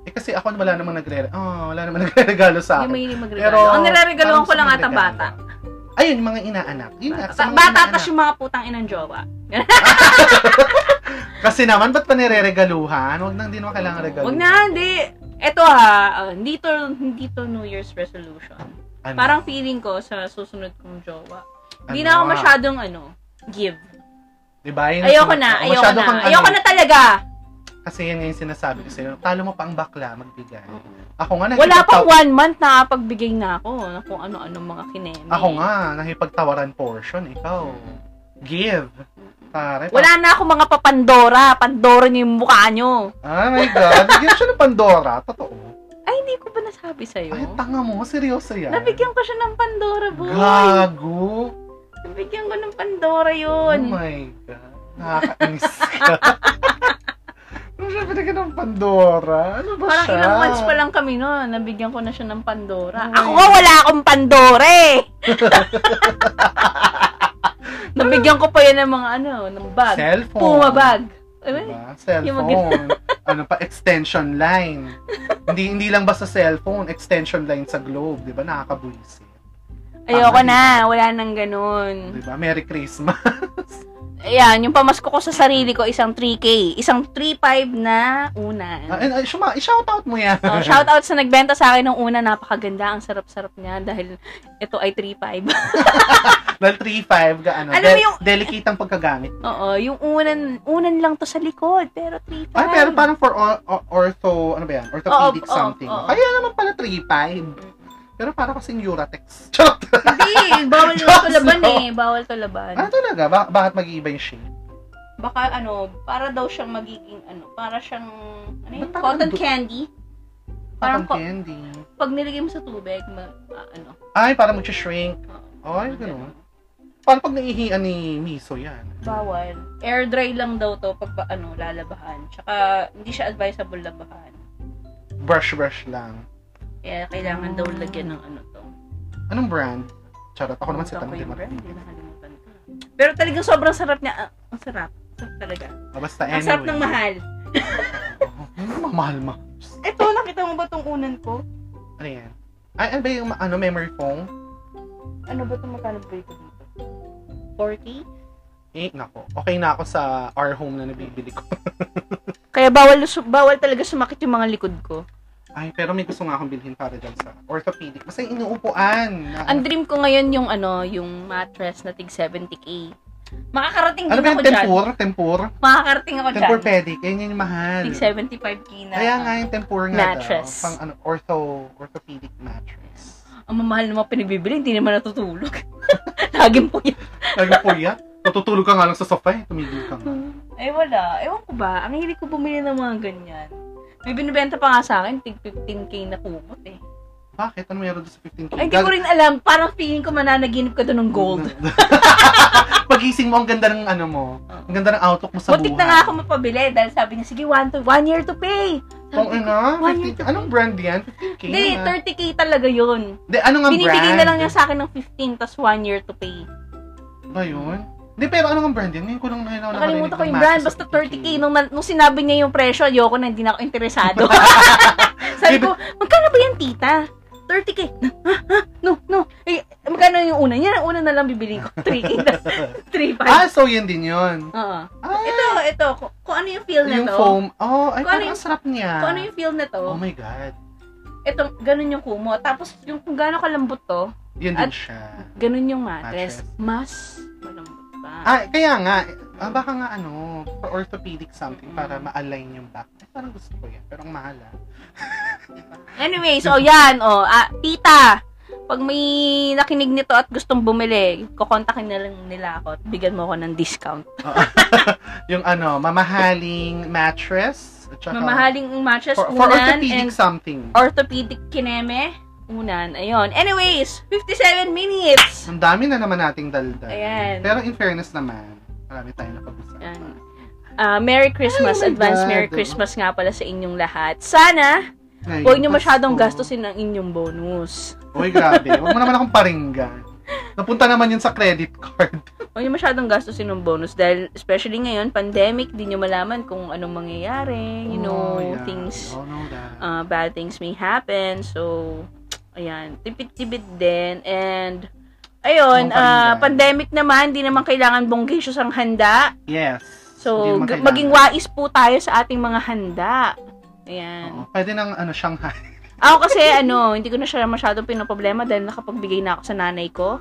Eh kasi ako wala namang nagre oh, wala namang [laughs] nagre-regalo sa Hindi ako akin. mahilig magregalo. Pero, Ang parang ko lang ata bata. Ayun, yung mga inaanak. Yun nga, sa Bata, mga bata tas yung mga putang inang jowa. [laughs] Kasi naman, ba't pa nireregaluhan? Huwag nang, hindi naman kailangan regalo. Wag na, hindi. Ito ha, uh, hindi to, hindi to New Year's resolution. Ano? Parang feeling ko sa susunod kong jowa. Hindi Ano? na ako masyadong ano, give. Diba? Yun Ayoko na, ayoko na. kang ano, Ayoko na talaga. Kasi yan yung sinasabi ko sa'yo. Talo mo pa ang bakla, magbigay. Ako nga, Wala pang one month na pagbigay na ako na kung ano-ano mga kineme. Ako nga, nakipagtawaran portion. Ikaw, give. Pare, Wala na ako mga papandora. Pandora niyo yung mukha niyo. Oh my God. Bigyan siya ng Pandora. Totoo. Ay, hindi ko ba nasabi sa'yo? Ay, tanga mo. Seryoso yan. Nabigyan ko siya ng Pandora, boy. Gago. Nabigyan ko ng Pandora yun. Oh my God. Nakakainis ka. [laughs] Ano siya binigyan ng Pandora? Ano ba Parang siya? ilang months pa lang kami noon. Nabigyan ko na siya ng Pandora. Oh Ako nga wala akong Pandora eh. [laughs] Nabigyan ko pa yan ng mga ano, ng bag. Cellphone. Puma bag. Diba? Cellphone. [laughs] ano pa, extension line. hindi hindi lang basta cellphone, extension line sa globe. Di ba? Nakakabuisit. Ayoko Tama, na. Wala nang ganun. Di ba? Merry Christmas. [laughs] Ayan, yung pamasko ko sa sarili ko, isang 3K. Isang 3.5 na unan. Ah, and, uh, shuma, i-shoutout mo yan. Oh, shout out sa nagbenta sa akin ng una, napakaganda, ang sarap-sarap niya dahil ito ay 3.5. Dahil 3.5 ga ano, Alam del- yung- delicate ang pagkagamit. Oo, yung unan, unan lang to sa likod, pero 3.5. Ay, pero parang for o- o- ortho, ano ba yan? Orthopedic Oo, oo, something. oo. Kaya naman pala 3.5. Pero para kasing Uratex. [laughs] Charot! Hindi, bawal [laughs] to laban no. eh. Bawal to laban. ano talaga? Ba- bakit mag-iiba yung shape? Baka ano, para daw siyang magiging ano, para siyang, ano yun, cotton du- candy. Parang ko- candy. Pag nilagay mo sa tubig, ma, ah, ano. Ay, para mag-shrink. oo, Ay, ganun. Paano pag naihian ni Miso yan? Bawal. Air dry lang daw to pag ba- ano, lalabahan. Tsaka, hindi siya advisable labahan. Brush-brush lang. Kaya kailangan daw lagyan ng ano to. Anong brand? Charot. Ako naman si nakalimutan ko. Pero talagang sobrang sarap niya. Ah, ang sarap. Sarap talaga. Ah, basta Ang anyway. sarap ng mahal. [laughs] Ano mahal ma? Ito, nakita mo ba tong unan ko? Ano yan? Ay, ano ba yung ano, memory foam? Ano ba itong magkano ba ito dito? 40? Eh, nako. Okay na ako sa our home na nabibili ko. [laughs] Kaya bawal bawal talaga sumakit yung mga likod ko. Ay, pero may gusto nga akong bilhin para dyan sa orthopedic. Basta yung inuupuan. Na, Ang dream ko ngayon yung ano, yung mattress na tig 70k. Makakarating ano din ba ako yung dyan. tempur? Tempur? Makakarating ako dyan. Tempur-pedic. Yan yung mahal. Tig 75k na. Kaya nga yung tempur nga Mattress. daw. Pang ano, ortho, orthopedic mattress. Ang mamahal ng mga pinagbibili, hindi naman natutulog. [laughs] Laging po yan. Lagi po yan. Natutulog ka nga lang sa sofa eh. Tumigil ka nga. Ay wala. Ewan ko ba, ang hilig ko bumili ng mga ganyan. May binibenta pa nga sa akin, tig 15k na kumot eh. Bakit? Ano meron doon sa 15K? Ay, hindi ko rin alam. Parang feeling ko mananaginip ka doon ng gold. [laughs] Pagising mo, ang ganda ng ano mo. Ang ganda ng outlook mo sa Butik buhay. na nga ako mapabili dahil sabi niya, sige, one, to, one year to pay. Kung Sabi ko, ano, one year 15, to anong brand yan? 15K Hindi, na. 30k talaga yun. Hindi, ano nga Binibigay brand? na lang niya sa akin ng 15 tas one year to pay. Ba yun? Hindi, pero ano nga brand yan? Ngayon ko lang nakinaw Nakalimutan ko yung brand, basta 30k. Nung, na- nung sinabi niya yung presyo, ayoko na, hindi na ako interesado. [laughs] sabi ko, magkano ba yan, tita? 30k. Ha? Ha? No, no. Eh, magkano yung una? Yan ang una na lang bibili ko. 3k na. [laughs] 3.5. Ah, so yun din yun. Oo. Ah, Ito, ito. Kung, kung ano yung feel na yung to. foam. Oh, ay, ano parang yung- ang sarap niya. Kung ano yung feel na to. Oh my God. Ito, ganun yung kumo. Tapos, yung kung gaano kalambot to, Yun din siya. ganun yung mattress. Mattress. Mas malambot pa. Ah, kaya nga, ah, baka nga ano, for orthopedic something, para ma-align yung back. Ay, parang gusto ko yan. Pero ang mahal ah. [laughs] Anyway, so yan, oh, ah, tita, pag may nakinig nito at gustong bumili, kukontakin na lang nila ako at bigyan mo ako ng discount. [laughs] [laughs] yung ano, mamahaling mattress. At saka, Mamahaling mattress, for, for orthopedic and something. orthopedic kineme, unan. Ayun. Anyways, 57 minutes! Ang dami na naman nating daldal. Ayan. Pero in fairness naman, marami tayong napag-usapan. Yan. Ah, Merry Christmas, Ay, oh advance God. Merry Christmas nga pala sa inyong lahat. Sana, Ngayon, huwag nyo masyadong gastusin ang inyong bonus. Uy, grabe. Huwag mo naman akong paringgan. Napunta naman yun sa credit card. [laughs] Huwag nyo masyadong gastusin ng bonus dahil especially ngayon, pandemic, di nyo malaman kung anong mangyayari. You know, Oh, yeah. things, that. uh, bad things may happen. So, ayan, tipid-tipid din. And, ayun, paringgan. pandemic naman, di naman kailangan bonggacious ang handa. yes. So, Hindi maging wais po tayo sa ating mga handa. Ayan. Oo. Pwede ng ano, Shanghai. Ako kasi, ano, hindi ko na siya masyadong pinoproblema dahil nakapagbigay na ako sa nanay ko.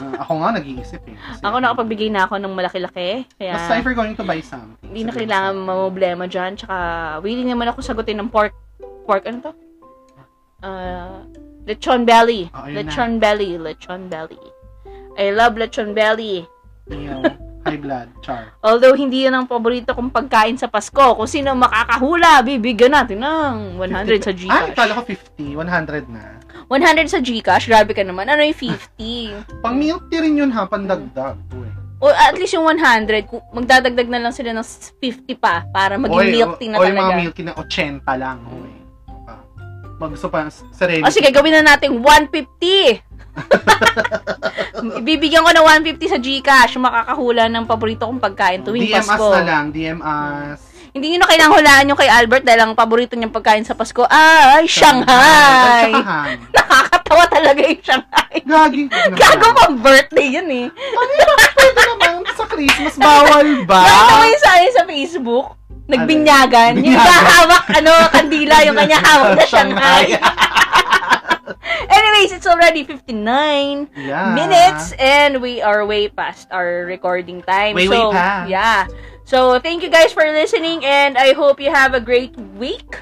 Ah, ako nga nag-iisip eh. Kasi, Ako nakapagbigay na ako ng malaki-laki. Kaya, Basta if you're going to buy something. hindi na kailangan mamblema dyan. Tsaka, willing naman ako sagutin ng pork. Pork, ano to? Uh, lechon belly. Oh, ayun na. lechon belly. Lechon belly. I love lechon belly. Yung [laughs] high blood, char. Although, hindi yan ang paborito kong pagkain sa Pasko. Kung sino makakahula, bibigyan natin ng 100 sa Ay, Gcash. kala ko 50. 100 na. 100 sa Gcash, grabe ka naman. Ano yung 50? Pang milk tea rin yun ha, pandagdag. Uy. O at least yung 100, ku- magdadagdag na lang sila ng 50 pa para maging Oy, milk tea na oy, talaga. mga milk tea na 80 lang. Uy. Mag gusto pa, sarili. O sige, gawin na natin 150. Ibibigyan [laughs] [laughs] ko na 150 sa Gcash, yung makakahula ng paborito kong pagkain tuwing DM us Pasko. na lang, DM us. Hindi nyo na kailangang hulaan yung kay Albert dahil ang paborito niyang pagkain sa Pasko ay Shanghai. [laughs] Nakakatawa talaga yung Shanghai. Gagi. Gago pang birthday yun eh. Pwede naman sa Christmas, bawal ba? Nakita mo yung sa Facebook? Nagbinyagan. Yung Binyagan? hawak, ano, kandila, yung kanya [laughs] hawak na Shanghai. [laughs] Anyways, it's already 59 yeah. minutes and we are way past our recording time. Way, so, way past. Yeah. So, thank you guys for listening and I hope you have a great week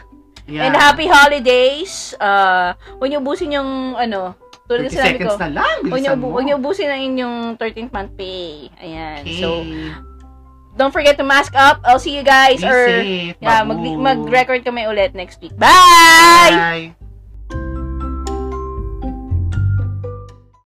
Yeah. and happy holidays. Uh, huwag niyo ubusin yung, ano, tulad 30 na sinabi ko. na lang. Huwag niyo, huwag niyo ubusin na inyong 13th month pay. Ayan. Okay. So, don't forget to mask up. I'll see you guys Be or safe. yeah, mag mag-record kami ulit next week. Bye. Bye.